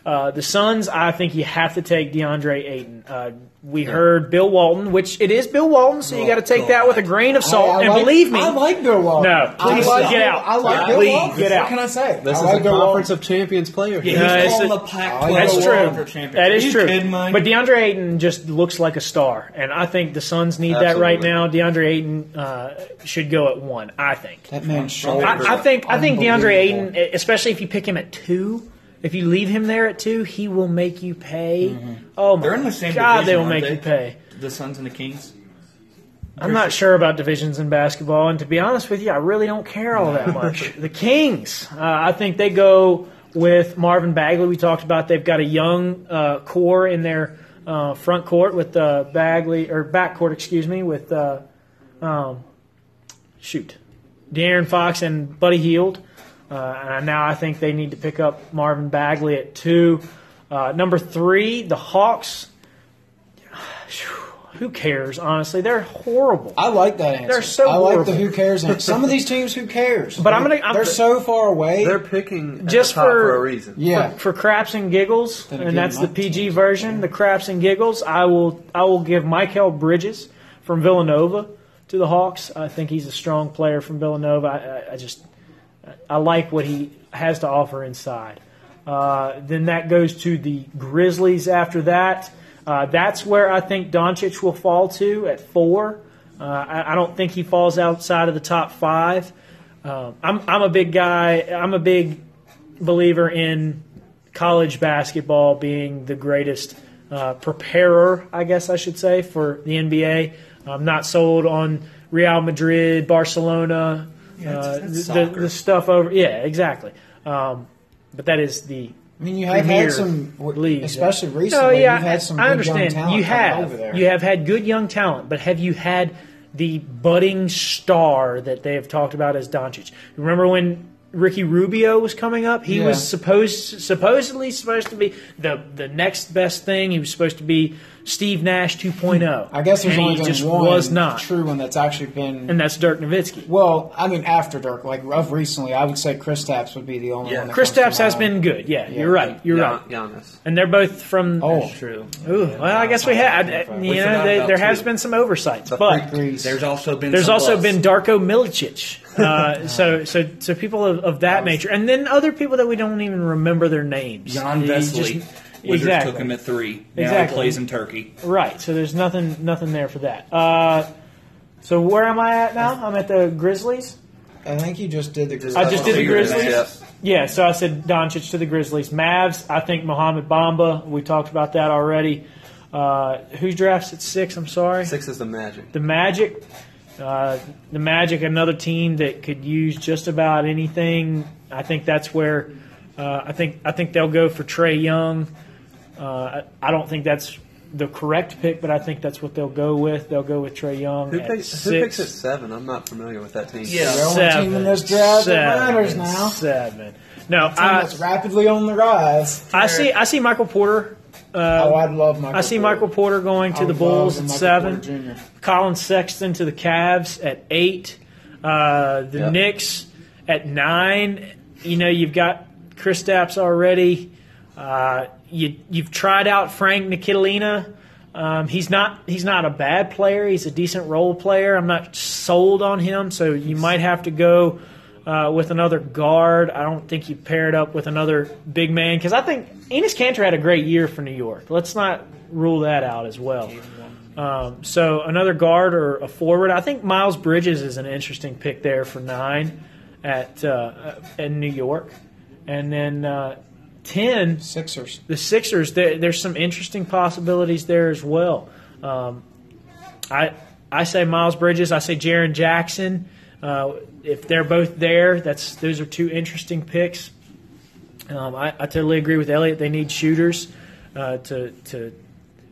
Uh, the Suns, I think you have to take DeAndre Ayton. Uh, we heard Bill Walton, which it is Bill Walton, so you got to take that with a grain of salt. I- I and like- believe me, I like Bill Walton. No, please I like, get out. I like Yeah, Bill please Walton. get out. What can I say? this I is like a Bill Walton. conference of champions player. Yeah, No, he's it's calling a- the Pac Oh, 12 that's That's Bill true. Conference championship. That Are is you true. kidding, But DeAndre Ayton just looks like a star, and I think the Suns need that right now. DeAndre Ayton uh, should go at one. I think. That man's shoulder. I, I think. I think DeAndre Unbelievable. Ayton, especially if you pick him at two. If you leave him there at two, he will make you pay. Oh my They're in the same God, they will make they? you pay. The Suns and the Kings. I'm not sure about divisions in basketball, and to be honest with you, I really don't care all that much. [laughs] the Kings, uh, I think they go with Marvin Bagley. We talked about they've got a young uh, core in their uh, front court with uh, Bagley or back court, excuse me, with uh, um, shoot, De'Aaron Fox and Buddy Hield. Uh, and now I think they need to pick up Marvin Bagley at two. Uh, number three, the Hawks. [sighs] Who cares? Honestly, they're horrible. I like that answer. They're so I like horrible. the who cares answer. Some of these [laughs] teams, who cares? But I'm gonna- I'm- they're so far away. They're picking at Just the top for- for, a reason. yeah. for, for craps and giggles, Then and that's the PG team's- version. The craps and giggles. I will I will give Mikal Bridges from Villanova to the Hawks. I think he's a strong player from Villanova. I, I, I just I like what he has to offer inside. Uh, then that goes to the Grizzlies. After that, uh, that's where I think Doncic will fall to at four. Uh, I, I don't think he falls outside of the top five. Um, I'm I'm a big guy. I'm a big believer in college basketball being the greatest uh, preparer, I guess I should say, for the NBA. I'm not sold on Real Madrid, Barcelona, Yeah, uh, that's- that's the, the stuff over. Yeah, exactly. Um, but that is the. I mean, you have had some, leagues. especially recently. yeah, you've had some I good understand. young talent you have over there. you have had good young talent, but have you had the budding star that they have talked about as Doncic? Remember when Ricky Rubio was coming up? He Yeah. was supposed supposedly supposed to be the the next best thing. He was supposed to be Steve Nash 2.0. I guess there's and only been just one was not, true one that's actually been. and that's Dirk Nowitzki. well, I mean, after Dirk, like of recently, I would say Kristaps would be the only Yeah. one. That Chris comes to Tapps has been good. Yeah, Yeah. you're right. You're Gian- right. Giannis. And they're both from. Oh, That's true. Ooh, well, I guess we had. Uh, you We know, they, about there has two. been some oversights, The but There's also been There's some also busts. been Darko Milicic. Uh, so, so, so people of, of that nature, and then other people that we don't even remember their names. John You Vesley. just- Wizards exactly. took him at three. Now Exactly. he plays in Turkey. Right. So there's nothing, nothing there for that. Uh, so where am I at now? I'm at the Grizzlies. I think you just did the. Grizzlies. I just did the Figured it Grizzlies? yeah. Yeah. So I said Doncic to the Grizzlies. Mavs. I think Mohamed Bamba. We talked about that already. Uh, who drafts at six? I'm sorry. Six is the Magic. The Magic, uh, the Magic, another team that could use just about anything. I think that's where uh, I think I think they'll go for Trae Young. Uh, I, I don't think that's the correct pick, but I think that's what they'll go with. They'll go with Trae Young Who at picks, who picks at seven? I'm not familiar with that team. Yeah. The only seven, team in this draft that matters now. Seven. No, Team I, that's rapidly on the rise. I see. I see Michael Porter. Uh, oh, I'd love Michael. I see Porter. Michael Porter going I to the Bulls at Michael seven. Collin Sexton to the Cavs at eight. Uh, the Yep. Knicks at nine. You know, you've got Kristaps already. Uh, you, you've tried out Frank Ntilikina. Um, he's not he's not a bad player. He's a decent role player. I'm not sold on him, so you might have to go uh, with another guard. I don't think he paired up with another big man because I think Enes Kanter had a great year for New York. Let's not rule that out as well. Um, so another guard or a forward. I think Miles Bridges is an interesting pick there for nine at uh, in New York, and then uh, ten Sixers. the Sixers. There, there's some interesting possibilities there as well. Um, I I say Miles Bridges. I say Jaren Jackson. Uh, if they're both there, that's those are two interesting picks. Um, I, I totally agree with Elliot. They need shooters uh, to to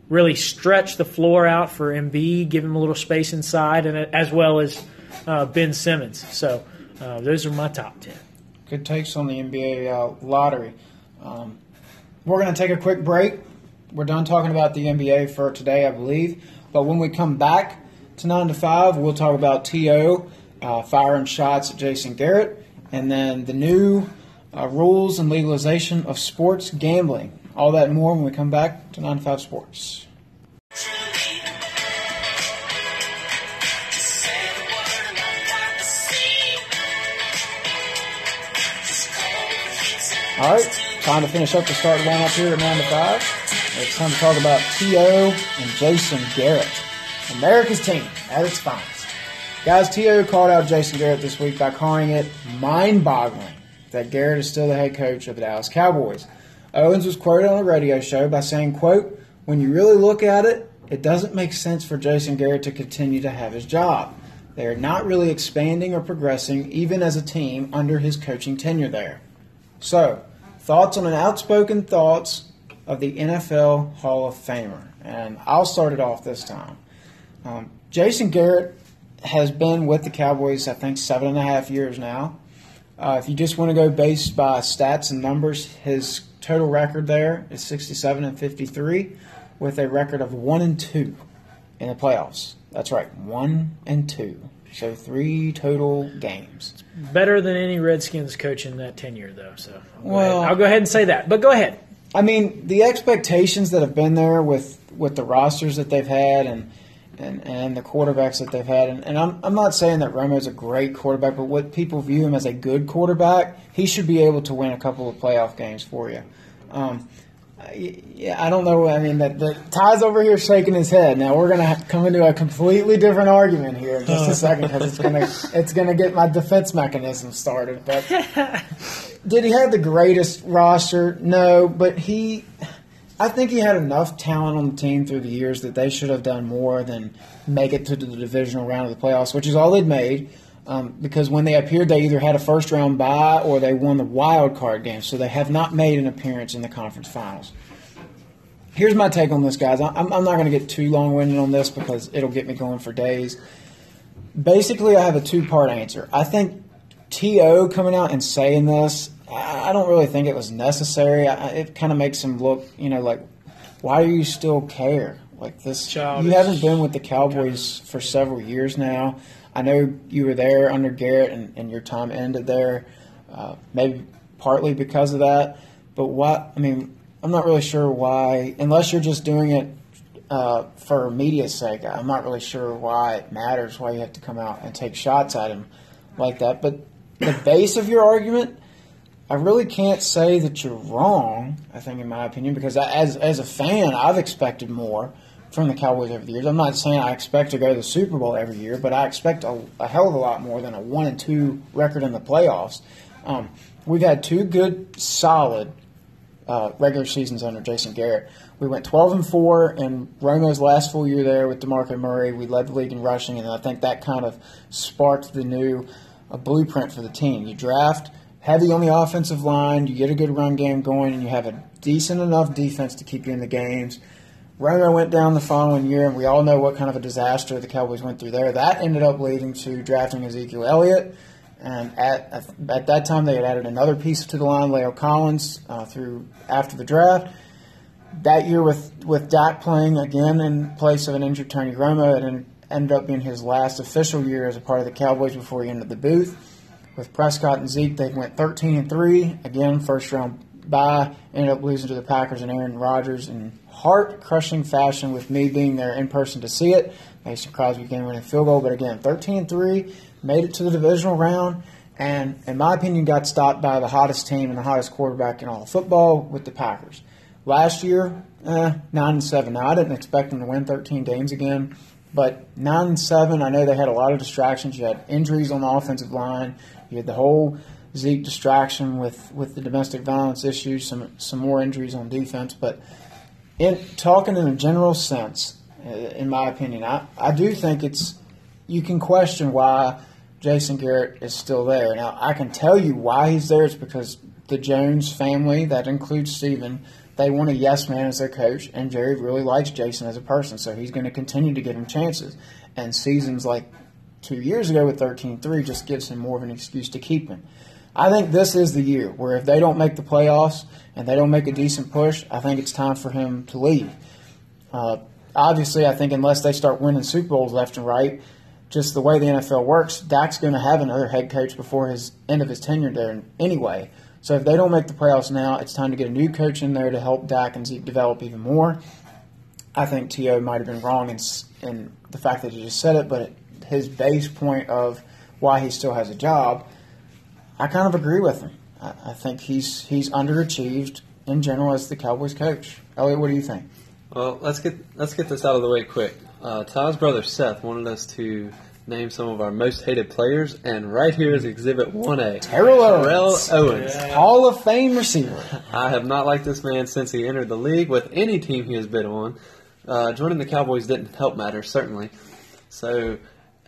really stretch the floor out for Embiid, give him a little space inside, and as well as uh, Ben Simmons. So uh, those are my top ten. Good takes on the NBA uh, lottery. Um, we're going to take a quick break. We're done talking about the NBA for today, I believe. But when we come back to 9 to 5, we'll talk about T.O. Uh, firing shots at Jason Garrett and then the new uh, rules and legalization of sports gambling. All that and more when we come back to Nine Five Sports. All right, time to finish up the start lineup here at 9 to 5. It's time to talk about T.O. and Jason Garrett. America's team at its finest. Guys, T.O. called out Jason Garrett this week by calling it mind boggling that Garrett is still the head coach of the Dallas Cowboys. Owens was quoted on a radio show by saying, quote, when you really look at it, it doesn't make sense for Jason Garrett to continue to have his job. They are not really expanding or progressing, even as a team, under his coaching tenure there. So, thoughts on an outspoken thoughts of the NFL Hall of Famer. And I'll start it off this time. Um, Jason Garrett has been with the Cowboys, I think, seven and a half years now. Uh, if you just want to go based by stats and numbers, his total record there is 67 and 53 with a record of 1 and 2 in the playoffs. That's right, 1 and 2. So three total games. Better than any Redskins coach in that tenure, though. So I'll go, Well- ahead. I'll go ahead and say that. But go ahead. I mean, the expectations that have been there with, with the rosters that they've had and and, and the quarterbacks that they've had, and, and I'm, I'm not saying that Romo's a great quarterback, but what people view him as a good quarterback, he should be able to win a couple of playoff games for you. Um, I- yeah, I don't know. I mean, that the Ty's over here shaking his head. Now we're gonna come into a completely different argument here in just a second because it's gonna [laughs] it's gonna get my defense mechanism started. But did he have the greatest roster? No, but he. I think he had enough talent on the team through the years that they should have done more than make it to the divisional round of the playoffs, which is all they'd made. Um, because when they appeared, they either had a first round bye or they won the wild card game. So they have not made an appearance in the conference finals. Here's my take on this, guys. I'm, I'm not going to get too long winded on this because it'll get me going for days. Basically, I have a two part answer. I think T.O. coming out and saying this, I I don't really think it was necessary. I, it kind of makes him look, you know, like, why do you still care? Like this, Childish. you haven't been with the Cowboys for several years now. I know you were there under Garrett, and, and your time ended there. Uh, maybe partly because of that, but what? I mean, I'm not really sure why, unless you're just doing it uh, for media's sake. I'm not really sure why it matters why you have to come out and take shots at him like that. But the base of your argument, I really can't say that you're wrong. I think, in my opinion, because I, as as a fan, I've expected more from the Cowboys over the years. I'm not saying I expect to go to the Super Bowl every year, but I expect a, a hell of a lot more than a one and two record in the playoffs. Um, we've had two good, solid uh, regular seasons under Jason Garrett. We went 12 and four in Romo's last full year there with DeMarco Murray. We led the league in rushing, and I think that kind of sparked the new uh, blueprint for the team. You draft heavy on the offensive line, you get a good run game going, and you have a decent enough defense to keep you in the games. Romo went down the following year, and we all know what kind of a disaster the Cowboys went through there. That ended up leading to drafting Ezekiel Elliott. And at, at that time, they had added another piece to the line, La'el Collins, uh, through after the draft. That year, with with Dak playing again in place of an injured Tony Romo, it ended up being his last official year as a part of the Cowboys before he entered the booth. With Prescott and Zeke, they went 13 and three again, first round bye. Ended up losing to the Packers and Aaron Rodgers in heart crushing fashion. With me being there in person to see it, Mason Crosby game winning field goal, but again, 13 and three, made it to the divisional round. And in my opinion, got stopped by the hottest team and the hottest quarterback in all of football with the Packers. Last year, eh, nine and seven. Now I didn't expect them to win 13 games again, but nine and seven. I know they had a lot of distractions. You had injuries on the offensive line. You had the whole Zeke distraction with, with the domestic violence issues. Some some more injuries on defense, but in talking in a general sense, uh, in my opinion, I, I do think it's you can question why Jason Garrett is still there. Now I can tell you why he's there. It's because the Jones family, that includes Steven, they want a yes man as their coach, and Jerry really likes Jason as a person, so he's going to continue to give him chances. And seasons like two years ago with 13-3 just gives him more of an excuse to keep him. I think this is the year where if they don't make the playoffs and they don't make a decent push, I think it's time for him to leave. Uh, obviously, I think unless they start winning Super Bowls left and right, just the way the NFL works, Dak's going to have another head coach before his end of his tenure there anyway. So if they don't make the playoffs now, it's time to get a new coach in there to help Dak and Zeke develop even more. I think T.O. might have been wrong in, in the fact that he just said it, but it, his base point of why he still has a job, I kind of agree with him. I, I think he's he's underachieved in general as the Cowboys coach. Elliot, what do you think? Well, let's get let's get this out of the way quick. Uh, Ty's brother Seth wanted us to name some of our most hated players, and right here is Exhibit 1A. Terrell Owens. Terrell Owens. Hall of Fame receiver. I have not liked this man since he entered the league with any team he has been on. Uh, joining the Cowboys didn't help matters, certainly. So,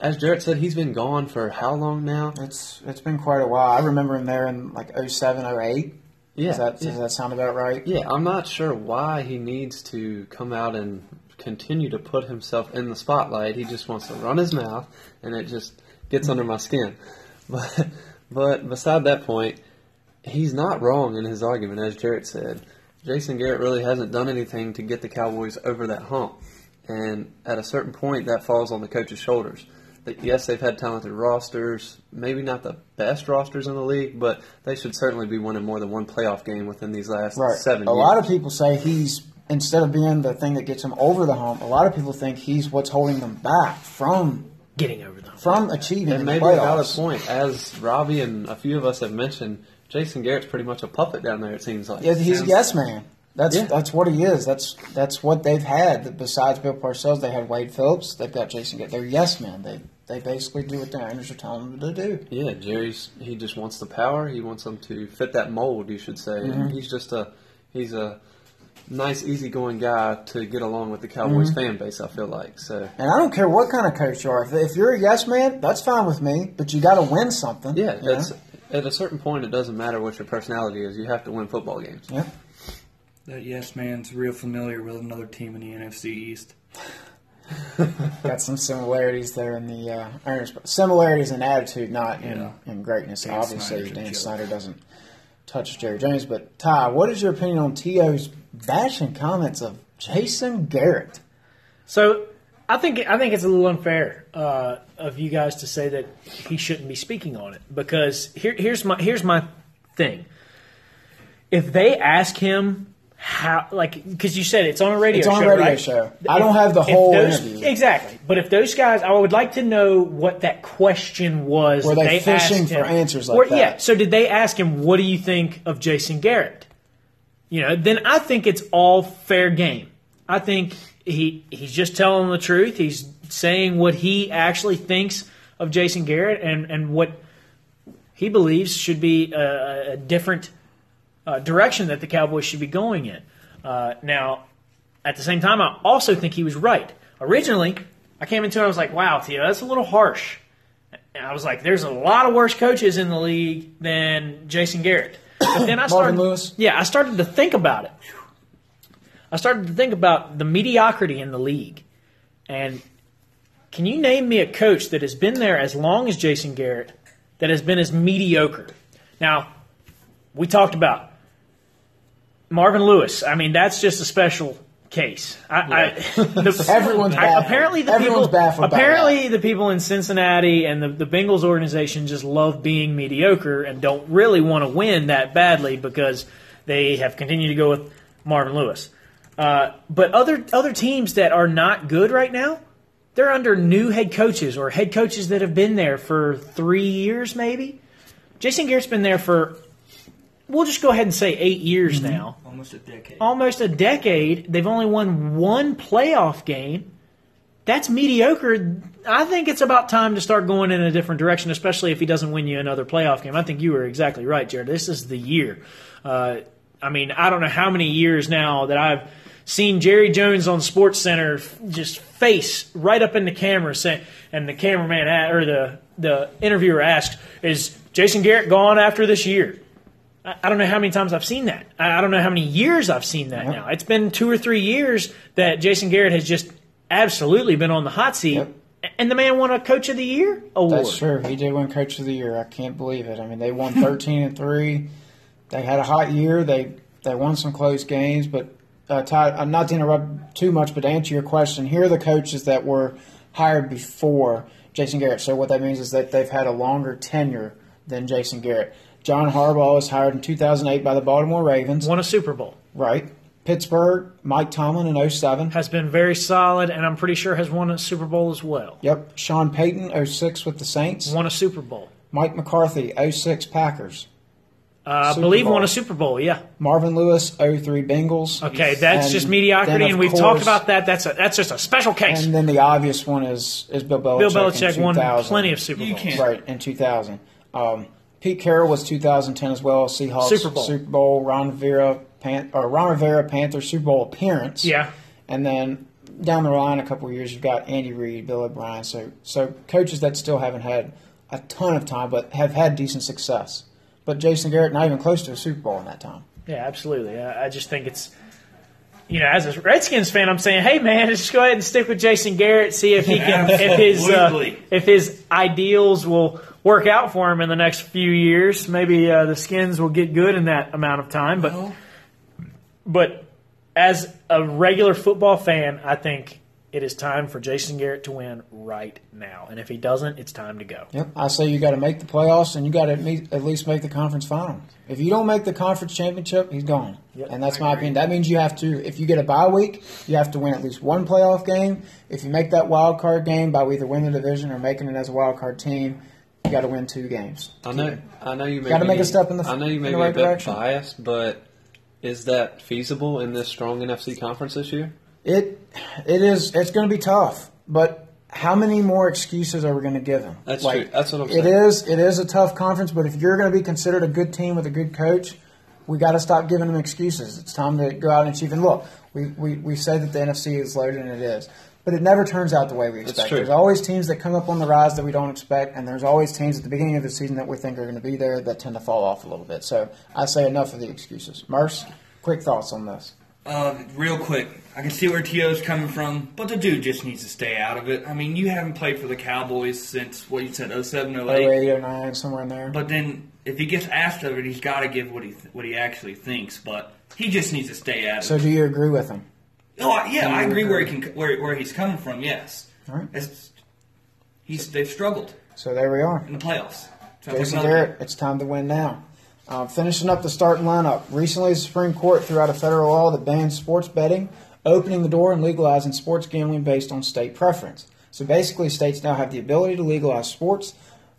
as Jarrett said, he's been gone for how long now? It's it's been quite a while. I remember him there in like 07, 08. Yeah, Does that, yeah. does that sound about right? Yeah, I'm not sure why he needs to come out and continue to put himself in the spotlight. He just wants to run his mouth, and it just gets under my skin. [laughs] But, but beside that point, he's not wrong in his argument, as Jarrett said. Jason Garrett really hasn't done anything to get the Cowboys over that hump. And at a certain point, that falls on the coach's shoulders. That yes, they've had talented rosters, maybe not the best rosters in the league, but they should certainly be winning more than one playoff game within these last Right. seven a years. lot of people say he's instead of being the thing that gets him over the hump. A lot of people think he's what's holding them back from Getting over them. from achieving And the maybe a valid point, as Robbie and a few of us have mentioned, Jason Garrett's pretty much a puppet down there. It seems like. Yeah, he's a yes man. That's Yeah. that's what he is. That's that's what they've had. Besides Bill Parcells, they had Wade Phillips. They've got Jason. Garrett. They're yes men. They they basically do what their owners are telling them to do. Yeah, Jerry's he just wants the power. He wants them to fit that mold, you should say. Mm-hmm. And he's just a he's a nice, easygoing guy to get along with the Cowboys Mm-hmm. fan base. I feel like so. And I don't care what kind of coach you are. If, if you're a yes man, that's fine with me. But you got to win something. Yeah, that's at a certain point. It doesn't matter what your personality is. You have to win football games. yeah. That yes man's real familiar with another team in the NFC East. [laughs] got some similarities there in the uh, owners, similarities in attitude, not in, Yeah. in greatness. Dan Obviously, Snyder's Dan. Snyder doesn't touch Jerry Jones. But Ty, what is your opinion on T.O.'s bashing comments of Jason Garrett? So I think I think it's a little unfair uh, of you guys to say that he shouldn't be speaking on it because here, here's my here's my thing. If they ask him how, like, because you said it's on a radio It's on show, a radio right? show. I don't have the whole those- interview. exactly. But if those guys, I would like to know what that question was. Were that they fishing for him. answers like Or- that? Yeah. So did they ask him, "What do you think of Jason Garrett?" You know, then I think it's all fair game. I think he he's just telling the truth. He's saying what he actually thinks of Jason Garrett and and what he believes should be a, a different uh, direction that the Cowboys should be going in. Uh, now, at the same time, I also think he was right. Originally, I came into it, and I was like, wow, T.O., that's a little harsh. And I was like, there's a lot of worse coaches in the league than Jason Garrett. But then I [coughs] started, Lewis? yeah, I started to think about it. I started to think about the mediocrity in the league. And can you name me a coach that has been there as long as Jason Garrett that has been as mediocre? Now, we talked about Marvin Lewis. I mean, that's just a special case. I, I, [laughs] the, [laughs] Everyone's I- baffled. apparently the Everyone's people apparently the people in Cincinnati and the, the Bengals organization just love being mediocre and don't really want to win that badly because they have continued to go with Marvin Lewis. Uh, but other other teams that are not good right now, they're under new head coaches or head coaches that have been there for three years, maybe. Jason Garrett's been there for, we'll just go ahead and say eight years Mm-hmm. now Almost a decade. almost a decade. They've only won one playoff game. That's mediocre. I think it's about time to start going in a different direction, especially if he doesn't win you another playoff game. I think you were exactly right, Jarrett. This is the year. Uh, I mean, I don't know how many years now that I've seen Jerry Jones on Sports Center just face right up in the camera, saying, and the cameraman or the the interviewer asked, "Is Jason Garrett gone after this year?" I don't know how many times I've seen that. I don't know how many years I've seen that now. It's been two or three years that Jason Garrett has just absolutely been on the hot seat, Yep. and the man won a Coach of the Year award. That's true. He did win Coach of the Year. I can't believe it. I mean, they won thirteen and three. They had a hot year. They they won some close games. But uh, Ty, uh, not to interrupt too much, but to answer your question, here are the coaches that were hired before Jason Garrett. So what that means is that they've had a longer tenure than Jason Garrett. John Harbaugh was hired in 2008 by the Baltimore Ravens. Won a Super Bowl. Right. Pittsburgh, Mike Tomlin in 07. Has been very solid, and I'm pretty sure has won a Super Bowl as well. Yep. Sean Payton, 06 with the Saints. Won a Super Bowl. Mike McCarthy, 06 Packers. Uh, I believe Bowl. won a Super Bowl. Yeah. Marvin Lewis, 03 Bengals. Okay, that's And just mediocrity, and we've course- talked about that. That's a, that's just a special case. And then the obvious one is, is Bill Belichick. Bill Belichick in won plenty of Super You Bowls. can't- Right, in 2000. Um, Pete Carroll was 2010 as well. Seahawks Super Bowl. Super Bowl. Ron Rivera, Pan- or Ron Rivera Panther Super Bowl appearance. Yeah. And then down the line, a couple of years, you've got Andy Reid, Bill O'Brien. So, so coaches that still haven't had a ton of time, but have had decent success. but Jason Garrett not even close to a Super Bowl in that time. Yeah, absolutely. I, I just think it's, you know, as a Redskins fan, I'm saying, hey man, just go ahead and stick with Jason Garrett, see if he can, if his uh, if his ideals will work out for him in the next few years. Maybe uh, the Skins will get good in that amount of time, but Well, but as a regular football fan, I think it is time for Jason Garrett to win right now. And if he doesn't, it's time to go. Yep, I say you got to make the playoffs and you got to at least make the conference final. If you don't make the conference championship, he's gone. Yep, and that's I my agree. opinion. That means you have to, if you get a bye week, you have to win at least one playoff game. If you make that wild card game by either winning the division or making it as a wild card team, you got to win two games. I know. I know you may Gotta make a step in the- I know you may be right a bit direction. biased, but is that feasible in this strong NFC conference this year? It, it is. It's going to be tough, but how many more excuses are we going to give him? That's true. That's what I'm saying. is. It is a tough conference, but if you're going to be considered a good team with a good coach, we got to stop giving them excuses. It's time to go out and achieve. And look, we we, we say that the NFC is loaded, and it is. But it never turns out the way we expect. true. There's always teams that come up on the rise that we don't expect, and there's always teams at the beginning of the season that we think are going to be there that tend to fall off a little bit. So I say enough of the excuses. Merce, quick thoughts on this. Uh, real quick, I can see where T.O.'s coming from, but the dude just needs to stay out of it. I mean, you haven't played for the Cowboys since, what you said, 07, 08. 08, 09, somewhere in there. But then, if he gets asked of it, he's got to give what he th- what he actually thinks. But he just needs to stay out of So it. So do you agree with him? Oh, yeah, I agree where he can where, where he's coming from. Yes, All right. It's- he's they've struggled So there we are. in the playoffs. Sounds like Jason another- Garrett, it's time to win now. Uh, finishing up the starting lineup. Recently, the Supreme Court threw out a federal law that bans sports betting, opening the door and legalizing sports gambling based on state preference. So basically, states now have the ability to legalize sports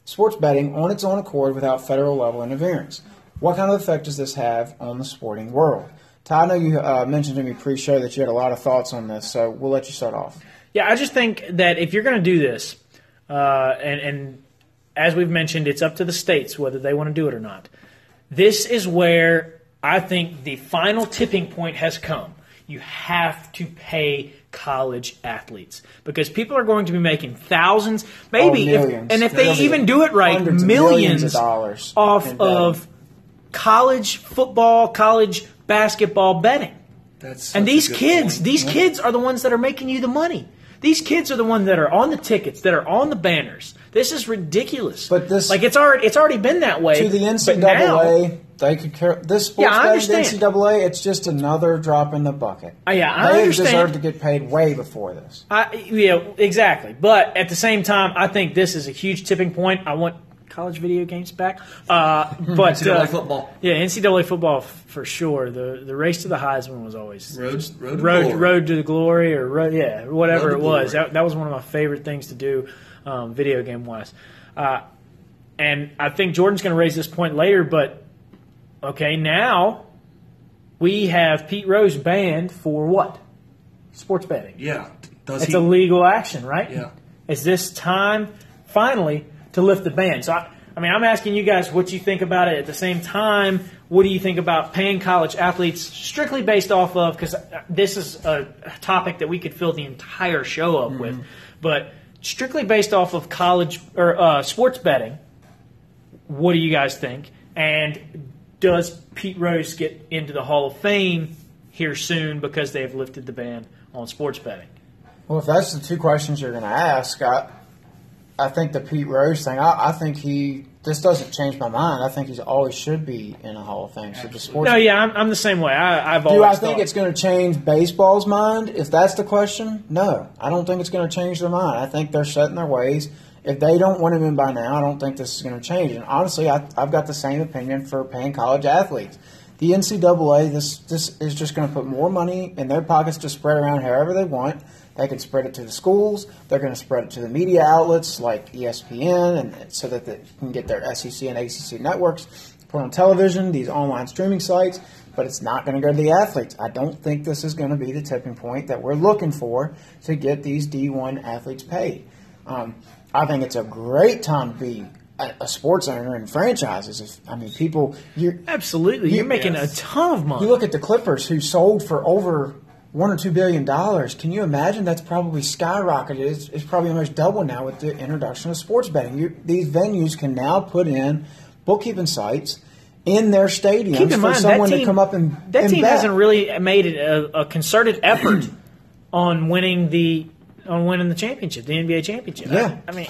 sports betting on its own accord without federal level interference. What kind of effect does this have on the sporting world? Ty, I know you uh, mentioned to me pre-show that you had a lot of thoughts on this, so we'll let you start off. Yeah, I just think that if you're going to do this, uh, and, and as we've mentioned, it's up to the states whether they want to do it or not. This is where I think the final tipping point has come. You have to pay college athletes because people are going to be making thousands, maybe, Oh, if, and if they even do it right, millions, millions of dollars off of college football, college basketball betting. That's And these kids, point. these kids are the ones that are making you the money. These kids are the ones that are on the tickets, that are on the banners. This is ridiculous. But this- like it's already it's already been that way to the but now- NCAA, they could care. This sports Yeah, I betting, the understand. NCAA, it's just another drop in the bucket. Uh, yeah, I they understand. deserve to get paid way before this. I, yeah, exactly. But at the same time, I think this is a huge tipping point. I want college video games back. Uh, [laughs] but NCAA uh, football. yeah, NCAA football f- for sure. The the race to the Heisman was always Road, road, to road glory. road to the glory or road, yeah whatever Road it was that, that was one of my favorite things to do um, video game wise uh, and i think jordan's going to raise this point later but okay now we have pete rose banned for what sports betting Yeah. Does it's he? a legal action right Yeah. is this time finally to lift the ban so I, I mean i'm asking you guys what you think about it. At the same time what do you think about paying college athletes strictly based off of because this is a topic that we could fill the entire show up with but strictly based off of college or uh, sports betting what do you guys think? And does pete rose get into the hall of fame here soon because they have lifted the ban on sports betting? Well, if that's the two questions you're going to ask, I, I think the Pete Rose thing. I, I think he. This doesn't change my mind. I think he always should be in a Hall of Fame. So the sports. no yeah i'm, I'm the same way I, i've Do always I think thought- it's going to change baseball's mind? If that's the question, no. I don't think it's going to change their mind. I think they're set in their ways. If they don't want him in by now, I don't think this is going to change. And honestly, I, I've got the same opinion for paying college athletes. The NCAA, this this is just going to put more money in their pockets to spread around however they want. They can spread it to the schools. They're going to spread it to the media outlets like ESPN, and so that they can get their SEC and ACC networks put on television, these online streaming sites. But it's not going to go to the athletes. I don't think this is going to be the tipping point that we're looking for to get these D1 athletes paid. Um, I think it's a great time to be a, a sports owner and franchises. If, I mean, people, you're, Absolutely. You're making Yes. a ton of money. you look at the Clippers who sold for over one or two billion dollars. Can you imagine? That's probably skyrocketed. It's, it's probably almost double now with the introduction of sports betting. You, these venues can now put in bookkeeping sites in their stadiums Keep in for mind that someone team to come up and that and team bet. hasn't really made it a, a concerted effort [clears throat] on winning the on winning the championship, the NBA championship. Yeah, I, I mean,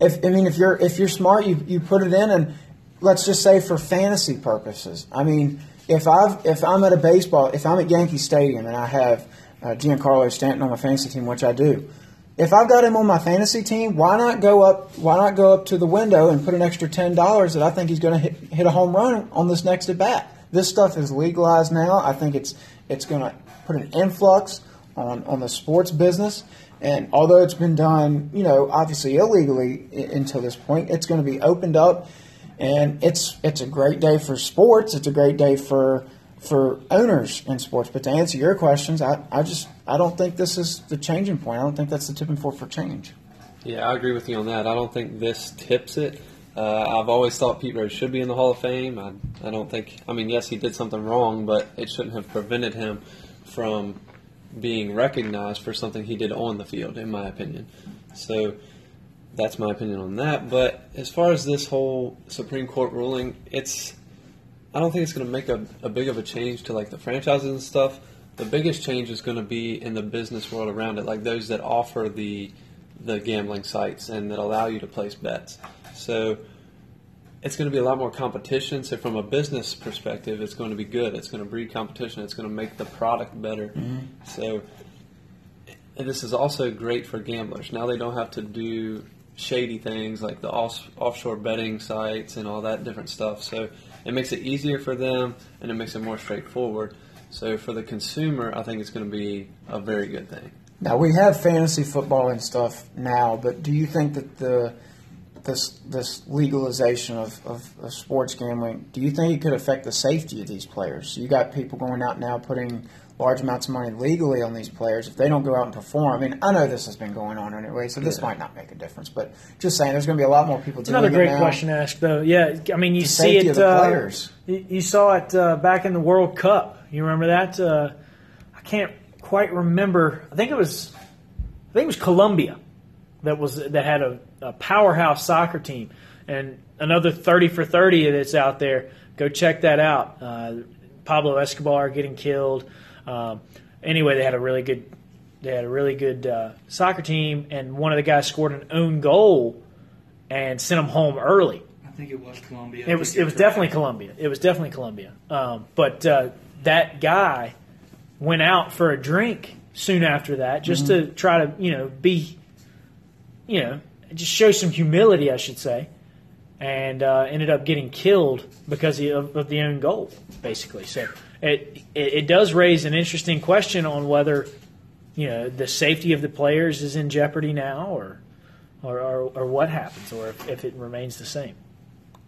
if I mean if you're if you're smart, you you put it in, and let's just say for fantasy purposes. I mean, if I've if I'm at a baseball, if I'm at Yankee Stadium and I have uh, Giancarlo Stanton on my fantasy team, which I do. If I've got him on my fantasy team, why not go up? Why not go up to the window and put an extra ten dollars that I think he's going to hit, a home run on this next at bat? This stuff is legalized now. I think it's it's going to put an influx on on the sports business. And although it's been done, you know, obviously illegally until this point, it's going to be opened up, and it's it's a great day for sports. It's a great day for for owners in sports. But to answer your questions, I, I just I don't think this is the changing point. I don't think that's the tipping point for change. Yeah, I agree with you on that. I don't think this tips it. Uh, I've always thought Pete Rose should be in the Hall of Fame. I, I don't think. I mean, yes, he did something wrong, but it shouldn't have prevented him from being recognized for something he did on the field, in my opinion. So that's my opinion on that. But as far as this whole Supreme Court ruling, it's I don't think it's going to make a, a big of a change to like the franchises and stuff. The biggest change is going to be in the business world around it, like those that offer the the gambling sites and that allow you to place bets. So it's going to be a lot more competition. So from a business perspective, it's going to be good. It's going to breed competition. It's going to make the product better. Mm-hmm. So and this is also great for gamblers. Now they don't have to do shady things like the off- offshore betting sites and all that different stuff. So it makes it easier for them and it makes it more straightforward. So for the consumer, I think it's going to be a very good thing. Now we have fantasy football and stuff now, but do you think that the this this legalization of, of, of sports gambling, do you think it could affect the safety of these players? You got people going out now putting large amounts of money legally on these players. If they don't go out and perform, I mean, I know this has been going on anyway, so this might not make a difference. But just saying, there's going to be a lot more people It's another it great question to ask, though. Yeah, I mean, you The see it. uh, players. You, you saw it uh, back in the World Cup. You remember that? Uh, I can't quite remember. I think it was. I think it was Colombia that was that had a, a powerhouse soccer team, and another thirty for thirty that's out there. Go check that out. Uh, Pablo Escobar getting killed. Um, anyway, they had a really good. They had a really good uh, soccer team, and one of the guys scored an own goal and sent them home early. I think it was Colombia. It was it was definitely Colombia. It was definitely Colombia. Um, but uh, that guy went out for a drink soon after that, just to try to you know be, you know, just show some humility, I should say, and uh, ended up getting killed because of, of the own goal, basically. So it, it it does raise an interesting question on whether you know the safety of the players is in jeopardy now, or or, or, or what happens, or if, if it remains the same.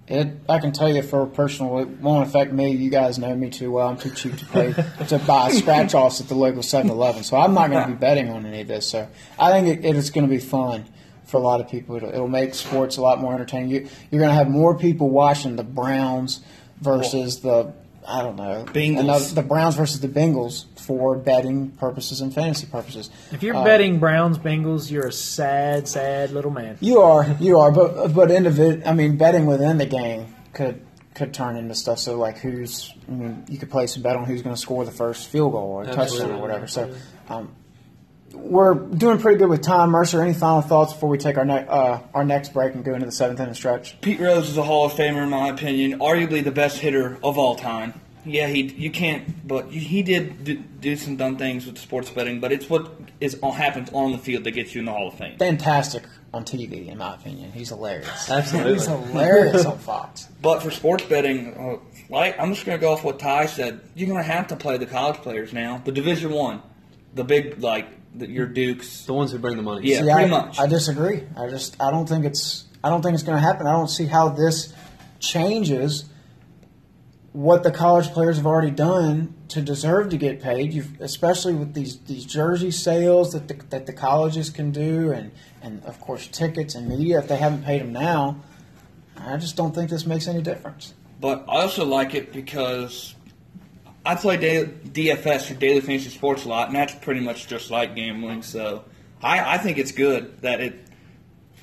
It, I can tell you for personal, it won't affect me. You guys know me too well. I'm too cheap to pay to buy scratch offs at the local 7-Eleven, so I'm not going to be betting on any of this. So I think it, it is going to be fun for a lot of people. It'll, it'll make sports a lot more entertaining. You, you're going to have more people watching the Browns versus the I don't know Bengals. another- the Browns versus the Bengals for betting purposes and fantasy purposes. If you're Uh, betting Browns Bengals, you're a sad, sad little man. You are, you are, but but individ, I mean, betting within the game could could turn into stuff. So like, who's? I mean, you could place a bet on who's going to score the first field goal or a touchdown or whatever. So, um, we're doing pretty good with time. Mercer, any final thoughts before we take our ne- uh, our next break and go into the seventh inning stretch? Pete Rose is a Hall of Famer in my opinion, arguably the best hitter of all time. Yeah, he you can't, but he did do, do some dumb things with sports betting, but it's what is happens on the field that gets you in the Hall of Fame. Fantastic on TV, in my opinion. He's hilarious. [laughs] Absolutely. He's hilarious on Fox. But for sports betting, uh, like I'm just going to go off what Ty said. You're going to have to play the college players now, the Division One, the big like the, your Dukes. The ones who bring the money. Yeah. See, pretty I, much. I disagree. I just I don't think it's I don't think it's going to happen. I don't see how this changes what the college players have already done to deserve to get paid. You've, especially with these these jersey sales that the, that the colleges can do, and and of course tickets and media. If they haven't paid them now, I just don't think this makes any difference. But I also like it because I play da- DFS or Daily Fantasy Sports a lot, and that's pretty much just like gambling. So I, I think it's good that it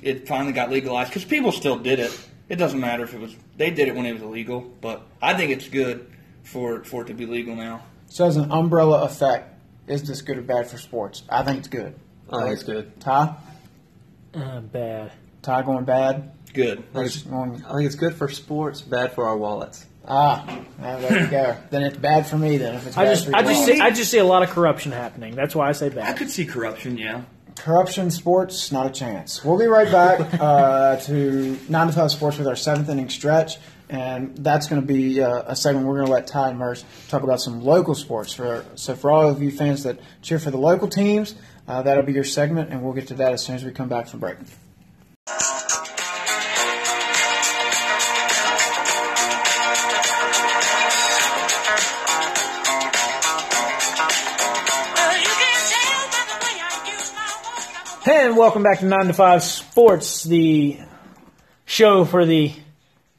it finally got legalized because people still did it. It doesn't matter if it was. They did it when it was illegal, but I think it's good for for it to be legal now. So, as an umbrella effect, is this good or bad for sports? I think it's good. I think it's good. Ty? Uh, bad. Ty going bad? Good. Versus going, I think it's good for sports, bad for our wallets. Ah, there you go. then it's bad for me. Then if it's I bad just, for I you. just, see, I just see a lot of corruption happening. That's why I say bad. I bad. could see corruption. Yeah. Corruption sports, not a chance. We'll be right back [laughs] uh, to 9 to 5 Sports with our seventh inning stretch. And that's going to be uh, a segment we're going to let Ty and Merce talk about some local sports. For, so, for all of you fans that cheer for the local teams, uh, that'll be your segment, and we'll get to that as soon as we come back from break. And welcome back to 9 to 5 Sports, the show for the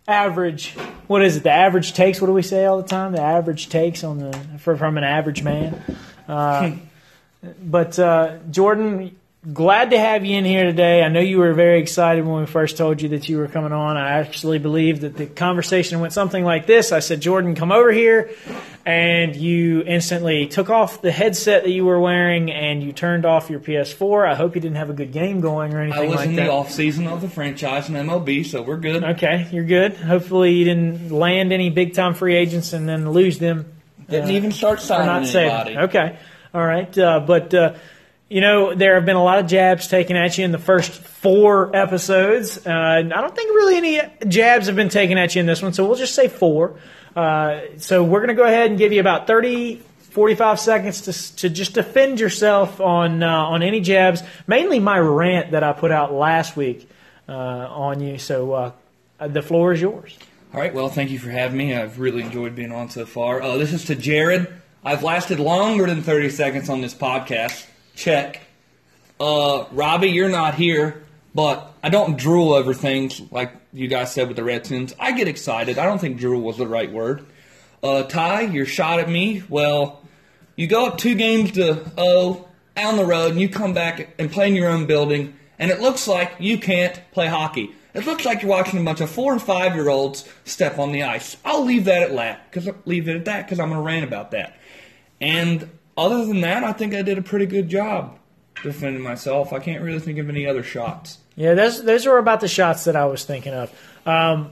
average, what is it, the average takes? What do we say all the time? The average takes on the for, from an average man. Uh, [laughs] but uh, Jordan, glad to have you in here today. I know you were very excited when we first told you that you were coming on. I actually believe that the conversation went something like this. I said, Jordan, come over here. And you instantly took off the headset that you were wearing and you turned off your PS4. I hope you didn't have a good game going or anything like that. I was like in that. the off season of the franchise and MLB, so we're good. Okay, you're good. Hopefully, you didn't land any big time free agents and then lose them Didn't even start signing not saving. anybody. Okay, all right. Uh, but uh, you know there have been a lot of jabs taken at you in the first four episodes. Uh, I don't think really any jabs have been taken at you in this one, so we'll just say four. Uh, so we're going to go ahead and give you about 30, 45 seconds to, to just defend yourself on uh, on any jabs. Mainly my rant that I put out last week uh, on you. So uh, the floor is yours. All right. Well, thank you for having me. I've really enjoyed being on so far. Uh, this is to Jarrett. I've lasted longer than 30 seconds on this podcast. Check. Uh, Robbie, you're not here, but I don't drool over things like you guys said with the Red Redskins. I get excited. I don't think drool was the right word. Uh, Ty, your shot at me. Well, you go up two games to oh on the road, and you come back and play in your own building, and it looks like you can't play hockey. It looks like you're watching a bunch of four and five year olds step on the ice. I'll leave that at that because leave it at that because I'm to rant about that. And other than that, I think I did a pretty good job defending myself. I can't really think of any other shots. Yeah, those those were about the shots that I was thinking of. Um,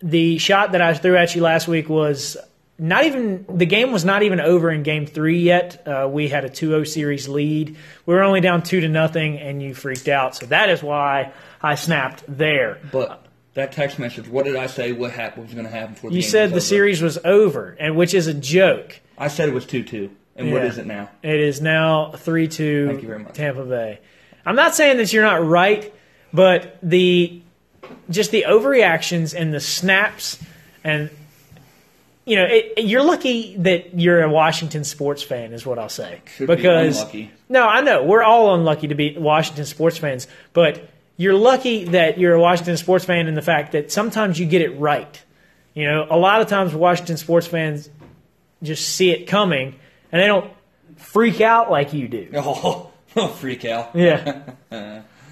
the shot that I threw at you last week was not even the game was not even over in game three yet. Uh, we had a 2-0 series lead. We were only down two to nothing, and you freaked out. So that is why I snapped there. But that text message, what did I say? What happened? was going to happen before You said the over? series was over, and which is a joke. I said it was two two. And what Yeah. is it now? It is now three two Thank you very much. Tampa Bay. I'm not saying that you're not right, but the just the overreactions and the snaps and you know it, you're lucky that you're a Washington sports fan is what I'll say Should be because unlucky. no I know we're all unlucky to be Washington sports fans but you're lucky that you're a Washington sports fan in the fact that sometimes you get it right you know a lot of times Washington sports fans just see it coming and they don't freak out like you do [laughs] Oh, freak out. yeah.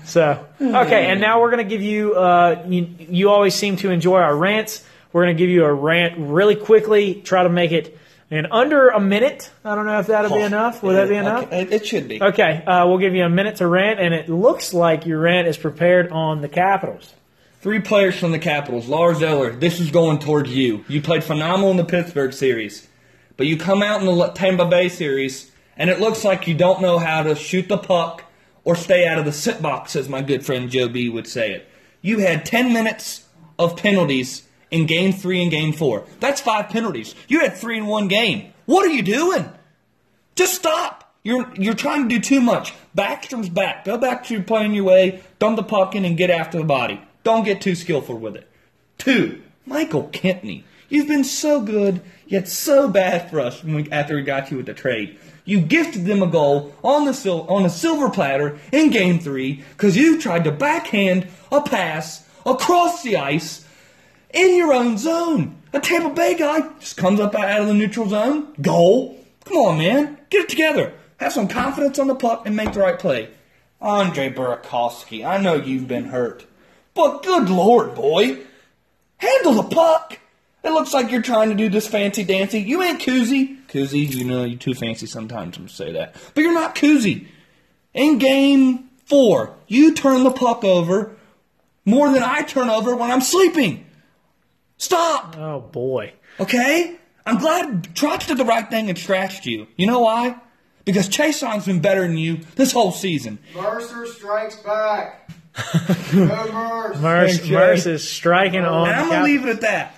So okay, and now we're going to give you, uh, you. You always seem to enjoy our rants. We're going to give you a rant really quickly. Try to make it in under a minute. I don't know if that'll be enough. Will that be enough? Okay, It, it should be. Okay, uh, we'll give you a minute to rant, and it looks like your rant is prepared on the Capitals. Three players from the Capitals. Lars Eller, this is going towards you. You played phenomenal in the Pittsburgh series, but you come out in the Tampa Bay series, and it looks like you don't know how to shoot the puck or stay out of the sit box, as my good friend Joe B would say it. You had 10 minutes of penalties in game three and game four. That's five penalties. You had three in one game. What are you doing? Just stop. You're you're trying to do too much. Backstrom's back. Go back to playing your way. Dump the puck in and get after the body. Don't get too skillful with it. Two, Michael Kempny. You've been so good, yet so bad for us we, after we got you with the trade. You gifted them a goal on the sil- on a silver platter in Game Three because you tried to backhand a pass across the ice in your own zone. A Tampa Bay guy just comes up out of the neutral zone, goal. Come on, man, get it together. Have some confidence on the puck and make the right play. Andre Burakovsky, I know you've been hurt, But good lord, boy. Handle the puck. It looks like you're trying to do this fancy dancy. You ain't koozie. Koozie, you know, you're too fancy sometimes to say that. But you're not koozie. In game four, you turn the puck over more than I turn over when I'm sleeping. Stop. Oh boy. Okay? I'm glad Trotz did the right thing and scratched you. You know why? Because Chase Song's been better than you this whole season. Mercer strikes back. [laughs] Go Mercer. Merce, Merce is striking on. And I'm gonna leave it at that.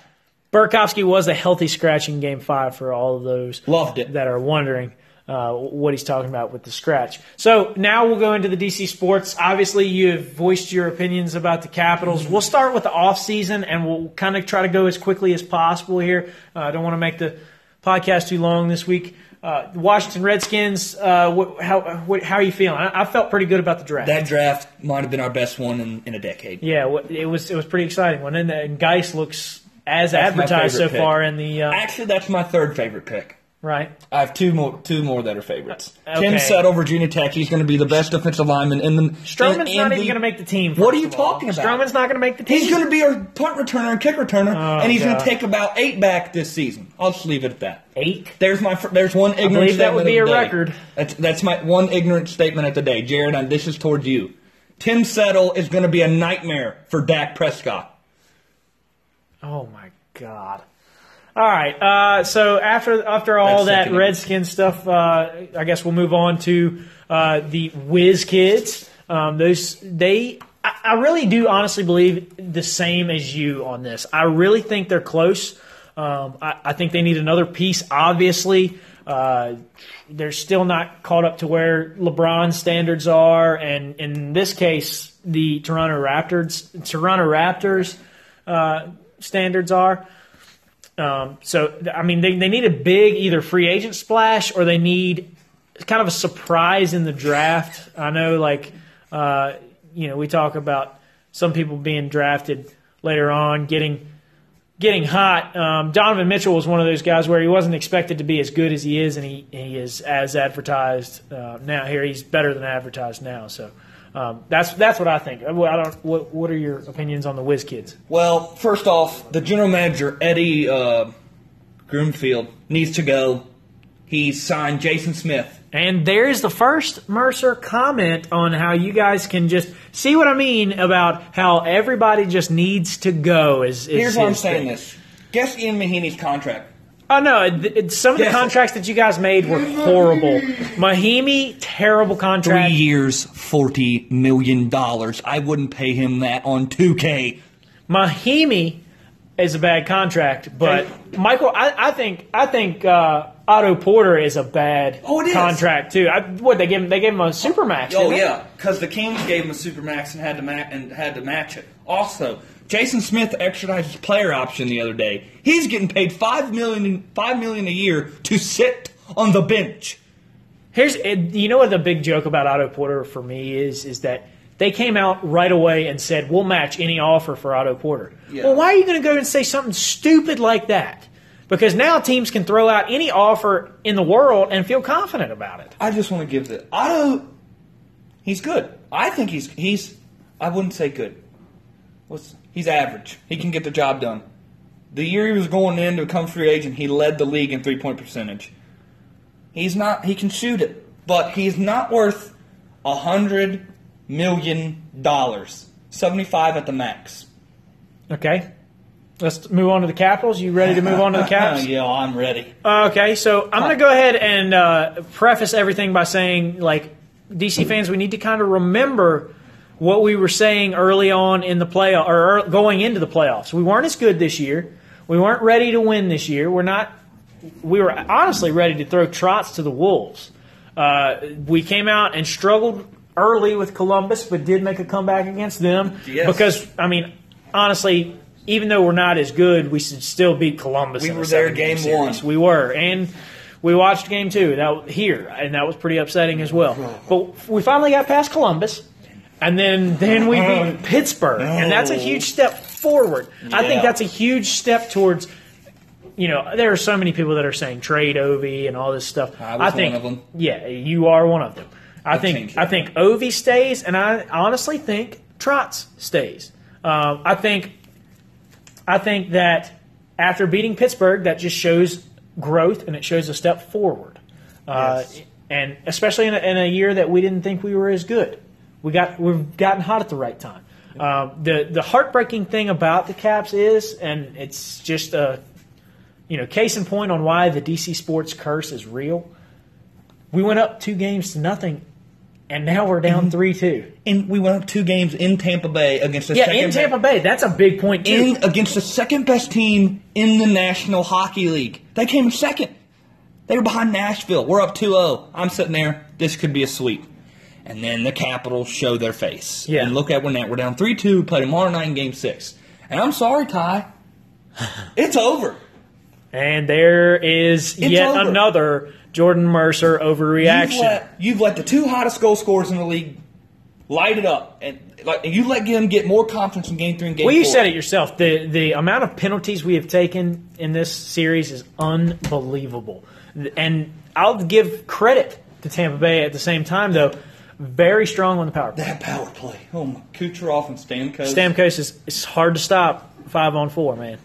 Burakovsky was a healthy scratch in Game Five for all of those Loved it. that are wondering uh, what he's talking about with the scratch. So now we'll go into the DC sports. Obviously, you have voiced your opinions about the Capitals. We'll start with the off season, and we'll kind of try to go as quickly as possible here. Uh, I don't want to make the podcast too long this week. Uh, Washington Redskins. Uh, what, how what, how are you feeling? I, I felt pretty good about the draft. That draft might have been our best one in, in a decade. yeah, it was it was pretty exciting. One and, and Guice looks as That's advertised so pick. far in the uh, Actually, that's my third favorite pick. right. I have two more, two more that are favorites. Uh, Tim okay. Settle, Virginia Tech. He's going to be the best defensive lineman in the. Stroman's in- not even going to make the team. What are you talking about? Stroman's not going to make the team. He's going to be our punt returner and kick returner, Oh, and he's going to take about eight back this season. I'll just leave it at that. eight. There's my. There's one ignorant. I believe that would statement be the a record. That's that's my one ignorant statement of the day, Jarrett. And this is towards you. Tim Settle is going to be a nightmare for Dak Prescott. Oh my god. All right. Uh, so after after all That's that. Redskin stuff, uh, I guess we'll move on to uh, the Whiz Kids. Um, those they. I I really do honestly believe the same as you on this. I really think they're close. Um, I, I think they need another piece. Obviously, uh, they're still not caught up to where LeBron standards are, and in this case, the Toronto Raptors, Toronto Raptors uh, standards are. Um, so, I mean, they, they need a big either free agent splash or they need kind of a surprise in the draft. I know, like, uh, you know, we talk about some people being drafted later on, getting getting hot. Um, Donovan Mitchell was one of those guys where he wasn't expected to be as good as he is, and he, he is as advertised uh, now. Here, he's better than advertised now. So. Um, that's that's what I think. Well, I don't. What, what are your opinions on the Whiz Kids? Well, first off, the general manager Eddie uh, Grunfeld needs to go. He signed Jason Smith. And there's the first Mercer comment on how you guys can just see what I mean about how everybody just needs to go. Is, is Here's why I'm saying thing. this. Guess Ian Mahinmi's contract. Oh no! It, it, some of the Yes. contracts that you guys made were horrible. Mahinmi, terrible contract. Three years, forty million dollars. I wouldn't pay him that on 2K. Mahinmi is a bad contract, but Michael, I, I think I think uh, Otto Porter is a bad Oh, it is. contract too. I, what they gave him? They gave him a supermax. Oh didn't yeah, because the Kings gave him a supermax and had to ma- and had to match it. Also, Jason Smith exercised his player option the other day. He's getting paid five million five million a year to sit on the bench. Here's you know what the big joke about Otto Porter for me is is that they came out right away and said we'll match any offer for Otto Porter. Yeah. Well, why are you going to go and say something stupid like that? Because now teams can throw out any offer in the world and feel confident about it. I just want to give the Otto. He's good. I think he's he's. I wouldn't say good. What's he's average. He can get the job done. The year he was going in to become free agent, he led the league in three point percentage. He's not. He can shoot it, but he's not worth a hundred million dollars. Seventy five at the max. Okay, let's move on to the Capitals. You ready to move on to the [laughs] Caps? yeah, I'm ready. Okay, so I'm going to go ahead and uh, preface everything by saying, like, DC fans, we need to kind of remember what we were saying early on in the playoff or going into the playoffs. We weren't as good this year. We weren't ready to win this year. We're not. We were honestly ready to throw Trotz to the wolves. Uh, we came out and struggled early with Columbus, but did make a comeback against them Yes. because I mean, honestly. Even though we're not as good, we should still beat Columbus. We were there game series. one. We were, and we watched game two that here, and that was pretty upsetting as well. But we finally got past Columbus, and then then we beat [laughs] Pittsburgh, and that's a huge step forward. I think that's a huge step towards. You know, there are so many people that are saying trade Ovi and all this stuff. I was think, one of them. Yeah, you are one of them. I think. I think Ovi stays, and I honestly think Trotz stays. Um, I think I think that after beating Pittsburgh, that just shows growth and it shows a step forward. Uh, Yes. And especially in a, in a year that we didn't think we were as good, we got we've gotten hot at the right time. Um, the the heartbreaking thing about the Caps is, and it's just a you know case in point on why the DC Sports curse is real. We went up two games to nothing, and now we're down three two. And we went up two games in Tampa Bay against the Yeah, second in Tampa Bay, that's a big point too. in against the second best team in the National Hockey League. They came second. They were behind Nashville. We're up 2-0. I'm sitting there. This could be a sweep. And then the Capitals show their face. Yeah. And look at where now we're down 3-2. Play tomorrow night in Game Six. And I'm sorry, Ty. [laughs] It's over. And there is It's yet over. another Jordan Mercer You've overreaction. let, you've let the two hottest goal scorers in the league light it up, and like you let them get more confidence in Game Three and Game well, you Four. said it yourself. The the amount of penalties we have taken in this series is unbelievable. And I'll give credit to Tampa Bay at the same time, though. Very strong on the power play. That power play. Oh my, Kucherov and Stamkos. Stamkos is it's hard to stop five on four, man.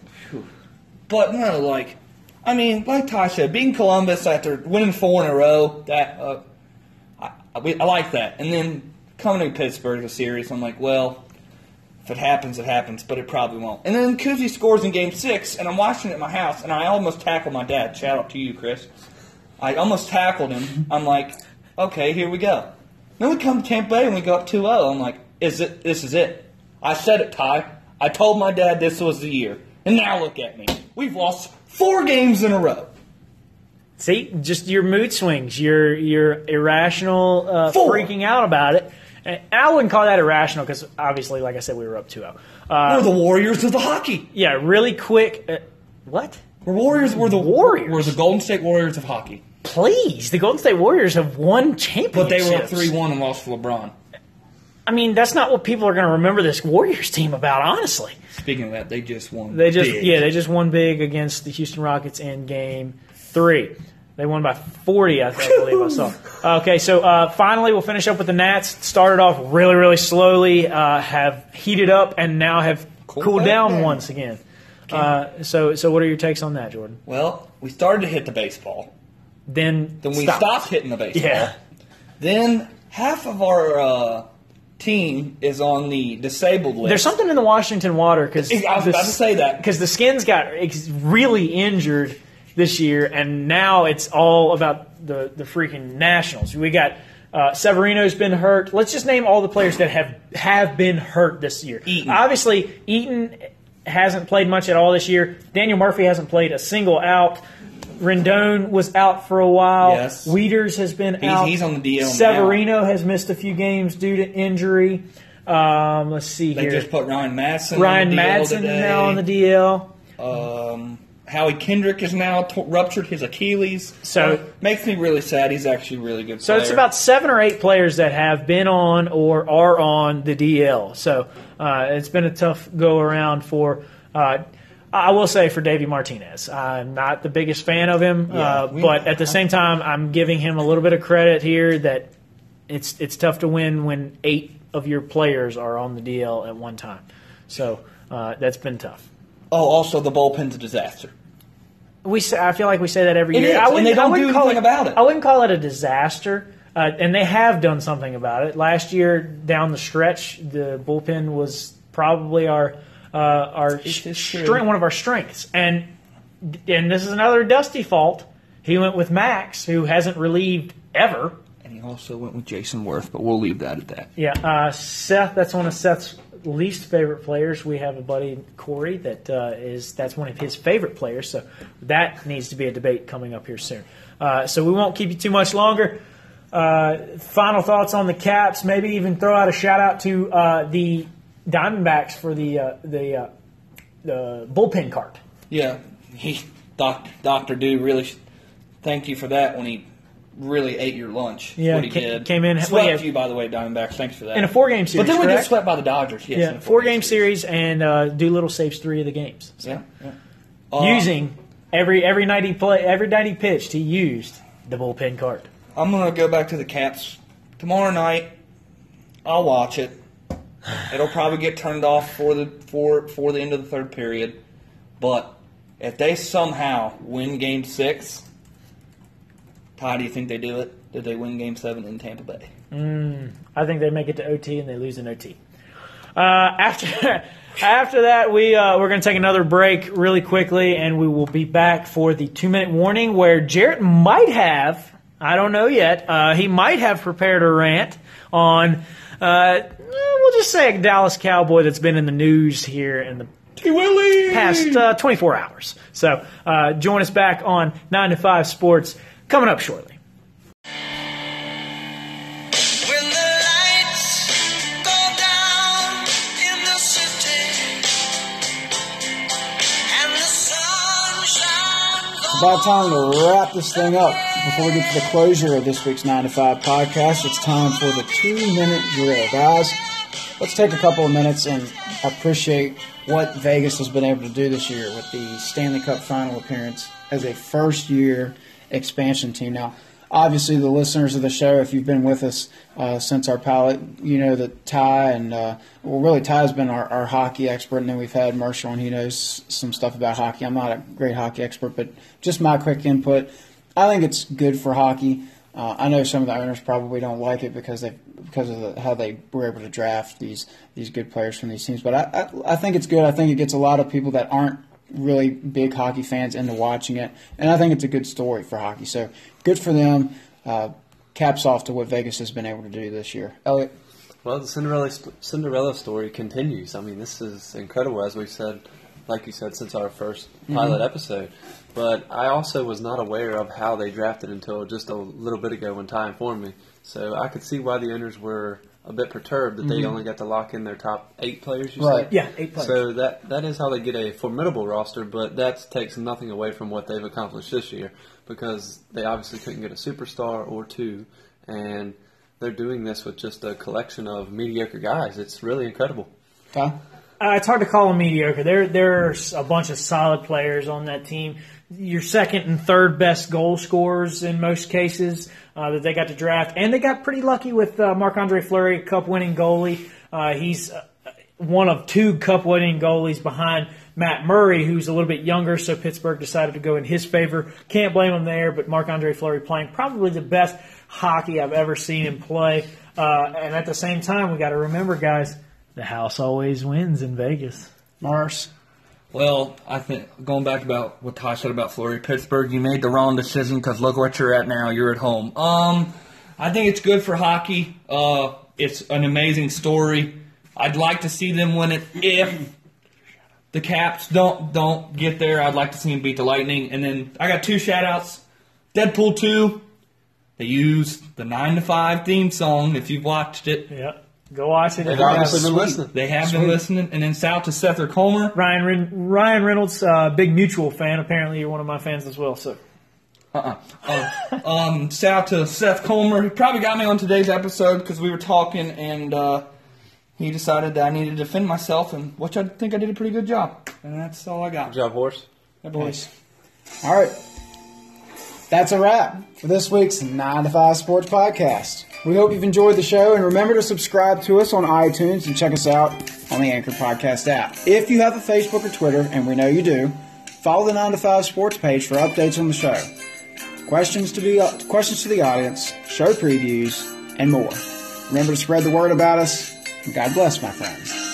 But no, like, I mean, like Ty said, beating Columbus after winning four in a row, that uh, I, I, I like that. And then coming to Pittsburgh, the series, I'm like, well, if it happens, it happens, but it probably won't. And then Kuzi scores in Game Six, and I'm watching it at my house, and I almost tackled my dad. Shout out to you, Chris. I almost tackled him. I'm like, okay, here we go. Then we come to Tampa Bay and we go up 2-0. I'm like, is it? This is it. I said it, Ty. I told my dad this was the year, and now look at me. We've lost four games in a row. See, just your mood swings, your your irrational uh, freaking out about it. And I wouldn't call that irrational because obviously, like I said, we were up 2-0. Uh, We're the Warriors of the hockey. yeah, really quick. Uh, what? We're Warriors. We're the Warriors. We're the Golden State Warriors of hockey. Please, the Golden State Warriors have won championships. But they were up three-one and lost to LeBron. I mean, that's not what people are going to remember this Warriors team about. Honestly, Speaking of that, they just won. they just big. yeah, they just won big against the Houston Rockets in Game Three. They won by 40, I, think, I believe I saw. [laughs] Okay, so uh, finally we'll finish up with the Nats. Started off really, really slowly, uh, have heated up, and now have Cooled cooled down down. once again. Uh, so, so what are your takes on that, Jordan? Well, we started to hit the baseball. Then, Then we stop. stopped hitting the baseball. Yeah. Then half of our uh, team is on the disabled list. There's something in the Washington water because I was about to say that. because the Skins got really injured this year, and now it's all about the the freaking Nationals. We got uh, Severino's been hurt. Let's just name all the players that have have been hurt this year. Eaton. Obviously, Eaton hasn't played much at all this year. Daniel Murphy hasn't played a single out. Rendon was out for a while. Yes. Wieters has been He's- out. he's on the DL now. Severino has missed a few games due to injury. Um, let's see They here. just put Ryan Madson. Ryan on the DL Madson now on the DL. Um, Howie Kendrick has now t- ruptured his Achilles. So- Uh, makes me really sad. He's actually a really good. So it's about seven or eight players that have been on or are on the DL. So uh, it's been a tough go around for. Uh, I will say for Davey Martinez, I'm not the biggest fan of him, uh, we- but at the same time, I'm giving him a little bit of credit here that it's it's tough to win when eight of your players are on the DL at one time. So uh, that's been tough. Oh, also the bullpen's a disaster. We say, I feel like we say that every It year. is, I and wouldn't, they don't I wouldn't call anything about it. I wouldn't call it a disaster, uh, and they have done something about it. Last year, down the stretch, the bullpen was probably our uh, our It is true. strength, one of our strengths, and and this is another Dusty fault. He went with Max, who hasn't relieved ever. And he also went with Jayson Werth, but we'll leave that at that. Yeah, uh, Seth. That's one of Seth's least favorite players. We have a buddy Corey that uh, is that's one of his favorite players. So that needs to be a debate coming up here soon. Uh, so we won't keep you too much longer. Uh, final thoughts on the Caps. Maybe even throw out a shout out to uh, the Diamondbacks for the uh, the uh, the bullpen cart. Yeah, he doc, Doctor Do really thank you for that when he really ate your lunch. Yeah, what he ca- did. came in- Swept well, yeah. you by the way, Diamondbacks. Thanks for that. In a four game series. but then we correct? get swept by the Dodgers. Yes, Yeah, four game series, and uh, Doolittle saves three of the games. So. Yeah, yeah. Uh, using every every night he play every night he pitched, he used the bullpen cart. I'm gonna go back to the Caps tomorrow night. I'll watch it. It'll probably get turned off for the for for the end of the third period. But if they somehow win Game Six, Ty, do you think they do it? Did they win Game Seven in Tampa Bay? I think they make it to OT and they lose in OT. Uh, after [laughs] after that, we uh, we're going to take another break really quickly, and we will be back for the two minute warning where Jarrett might have I don't know yet. Uh, he might have prepared a rant on uh, we'll just say a Dallas Cowboy that's been in the news here in the past uh, 24 hours. So uh, join us back on 9 to 5 Sports coming up shortly. When the lights go down in the city and the sun shines It's about time to wrap this thing up. Before we get to the closure of this week's 9 to 5 podcast, it's time for the two minute drill. Guys, let's take a couple of minutes and appreciate what Vegas has been able to do this year with the Stanley Cup final appearance as a first year expansion team. Now, obviously, the listeners of the show, if you've been with us uh, since our pilot, you know that Ty and, uh, well, really, Ty's been our, our hockey expert, and then we've had Marshall, and he knows some stuff about hockey. I'm not a great hockey expert, but just my quick input. I think it's good for hockey. Uh, I know some of the owners probably don't like it because they because of the, how they were able to draft these these good players from these teams. But I, I I think it's good. I think it gets a lot of people that aren't really big hockey fans into watching it, and I think it's a good story for hockey. So good for them. Uh, caps off to what Vegas has been able to do this year. Elliot, Well, the Cinderella Cinderella story continues. I mean, this is incredible, as we've said, like you said, since our 1st mm-hmm. pilot episode. But I also was not aware of how they drafted until just a little bit ago when Ty informed me. So I could see why the owners were a bit perturbed that they mm-hmm. only got to lock in their top eight players. You Right. said? Yeah, eight players. So that that is how they get a formidable roster, but that takes nothing away from what they've accomplished this year because they obviously couldn't get a superstar or two, and they're doing this with just a collection of mediocre guys. It's really incredible. Ty. Uh, it's hard to call them mediocre. There, there's a bunch of solid players on that team. Your second and third best goal scorers in most cases uh, that they got to draft, and they got pretty lucky with uh, Marc Andre Fleury, Cup winning goalie. Uh, he's uh, one of two Cup winning goalies behind Matt Murray, who's a little bit younger, so Pittsburgh decided to go in his favor. Can't blame him there, but Marc Andre Fleury playing probably the best hockey I've ever seen him play. Uh, and at the same time, we got to remember, guys, the house always wins in Vegas. Mars. Well, I think going back about what Ty said about Florida, Pittsburgh, you made the wrong decision because look what you're at now. You're at home. Um, I think it's good for hockey. Uh, it's an amazing story. I'd like to see them win it if the Caps don't don't get there. I'd like to see them beat the Lightning. And then I got two shout outs. Deadpool two. They used the nine to five theme song. If you've watched it, Yep. Go watch it. They've obviously been listening. they have Sweet. been listening. And then south to Seth or Comer. Ryan Ren- Ryan Reynolds, uh, big mutual fan. Apparently, you're one of my fans as well. So Uh-uh. Uh, um, shout out to Seth Comer. He probably got me on today's episode because we were talking and uh, he decided that I needed to defend myself, and which I think I did a pretty good job. And that's all I got. Good job, horse. Yeah, boys. All right. That's a wrap for this week's 9 to 5 Sports Podcast. We hope you've enjoyed the show and remember to subscribe to us on iTunes and check us out on the Anchor Podcast app. If you have a Facebook or Twitter, and we know you do, follow the 9 to 5 Sports page for updates on the show. Questions to be uh, questions to the audience, show previews, and more. Remember to spread the word about us. God bless, my friends.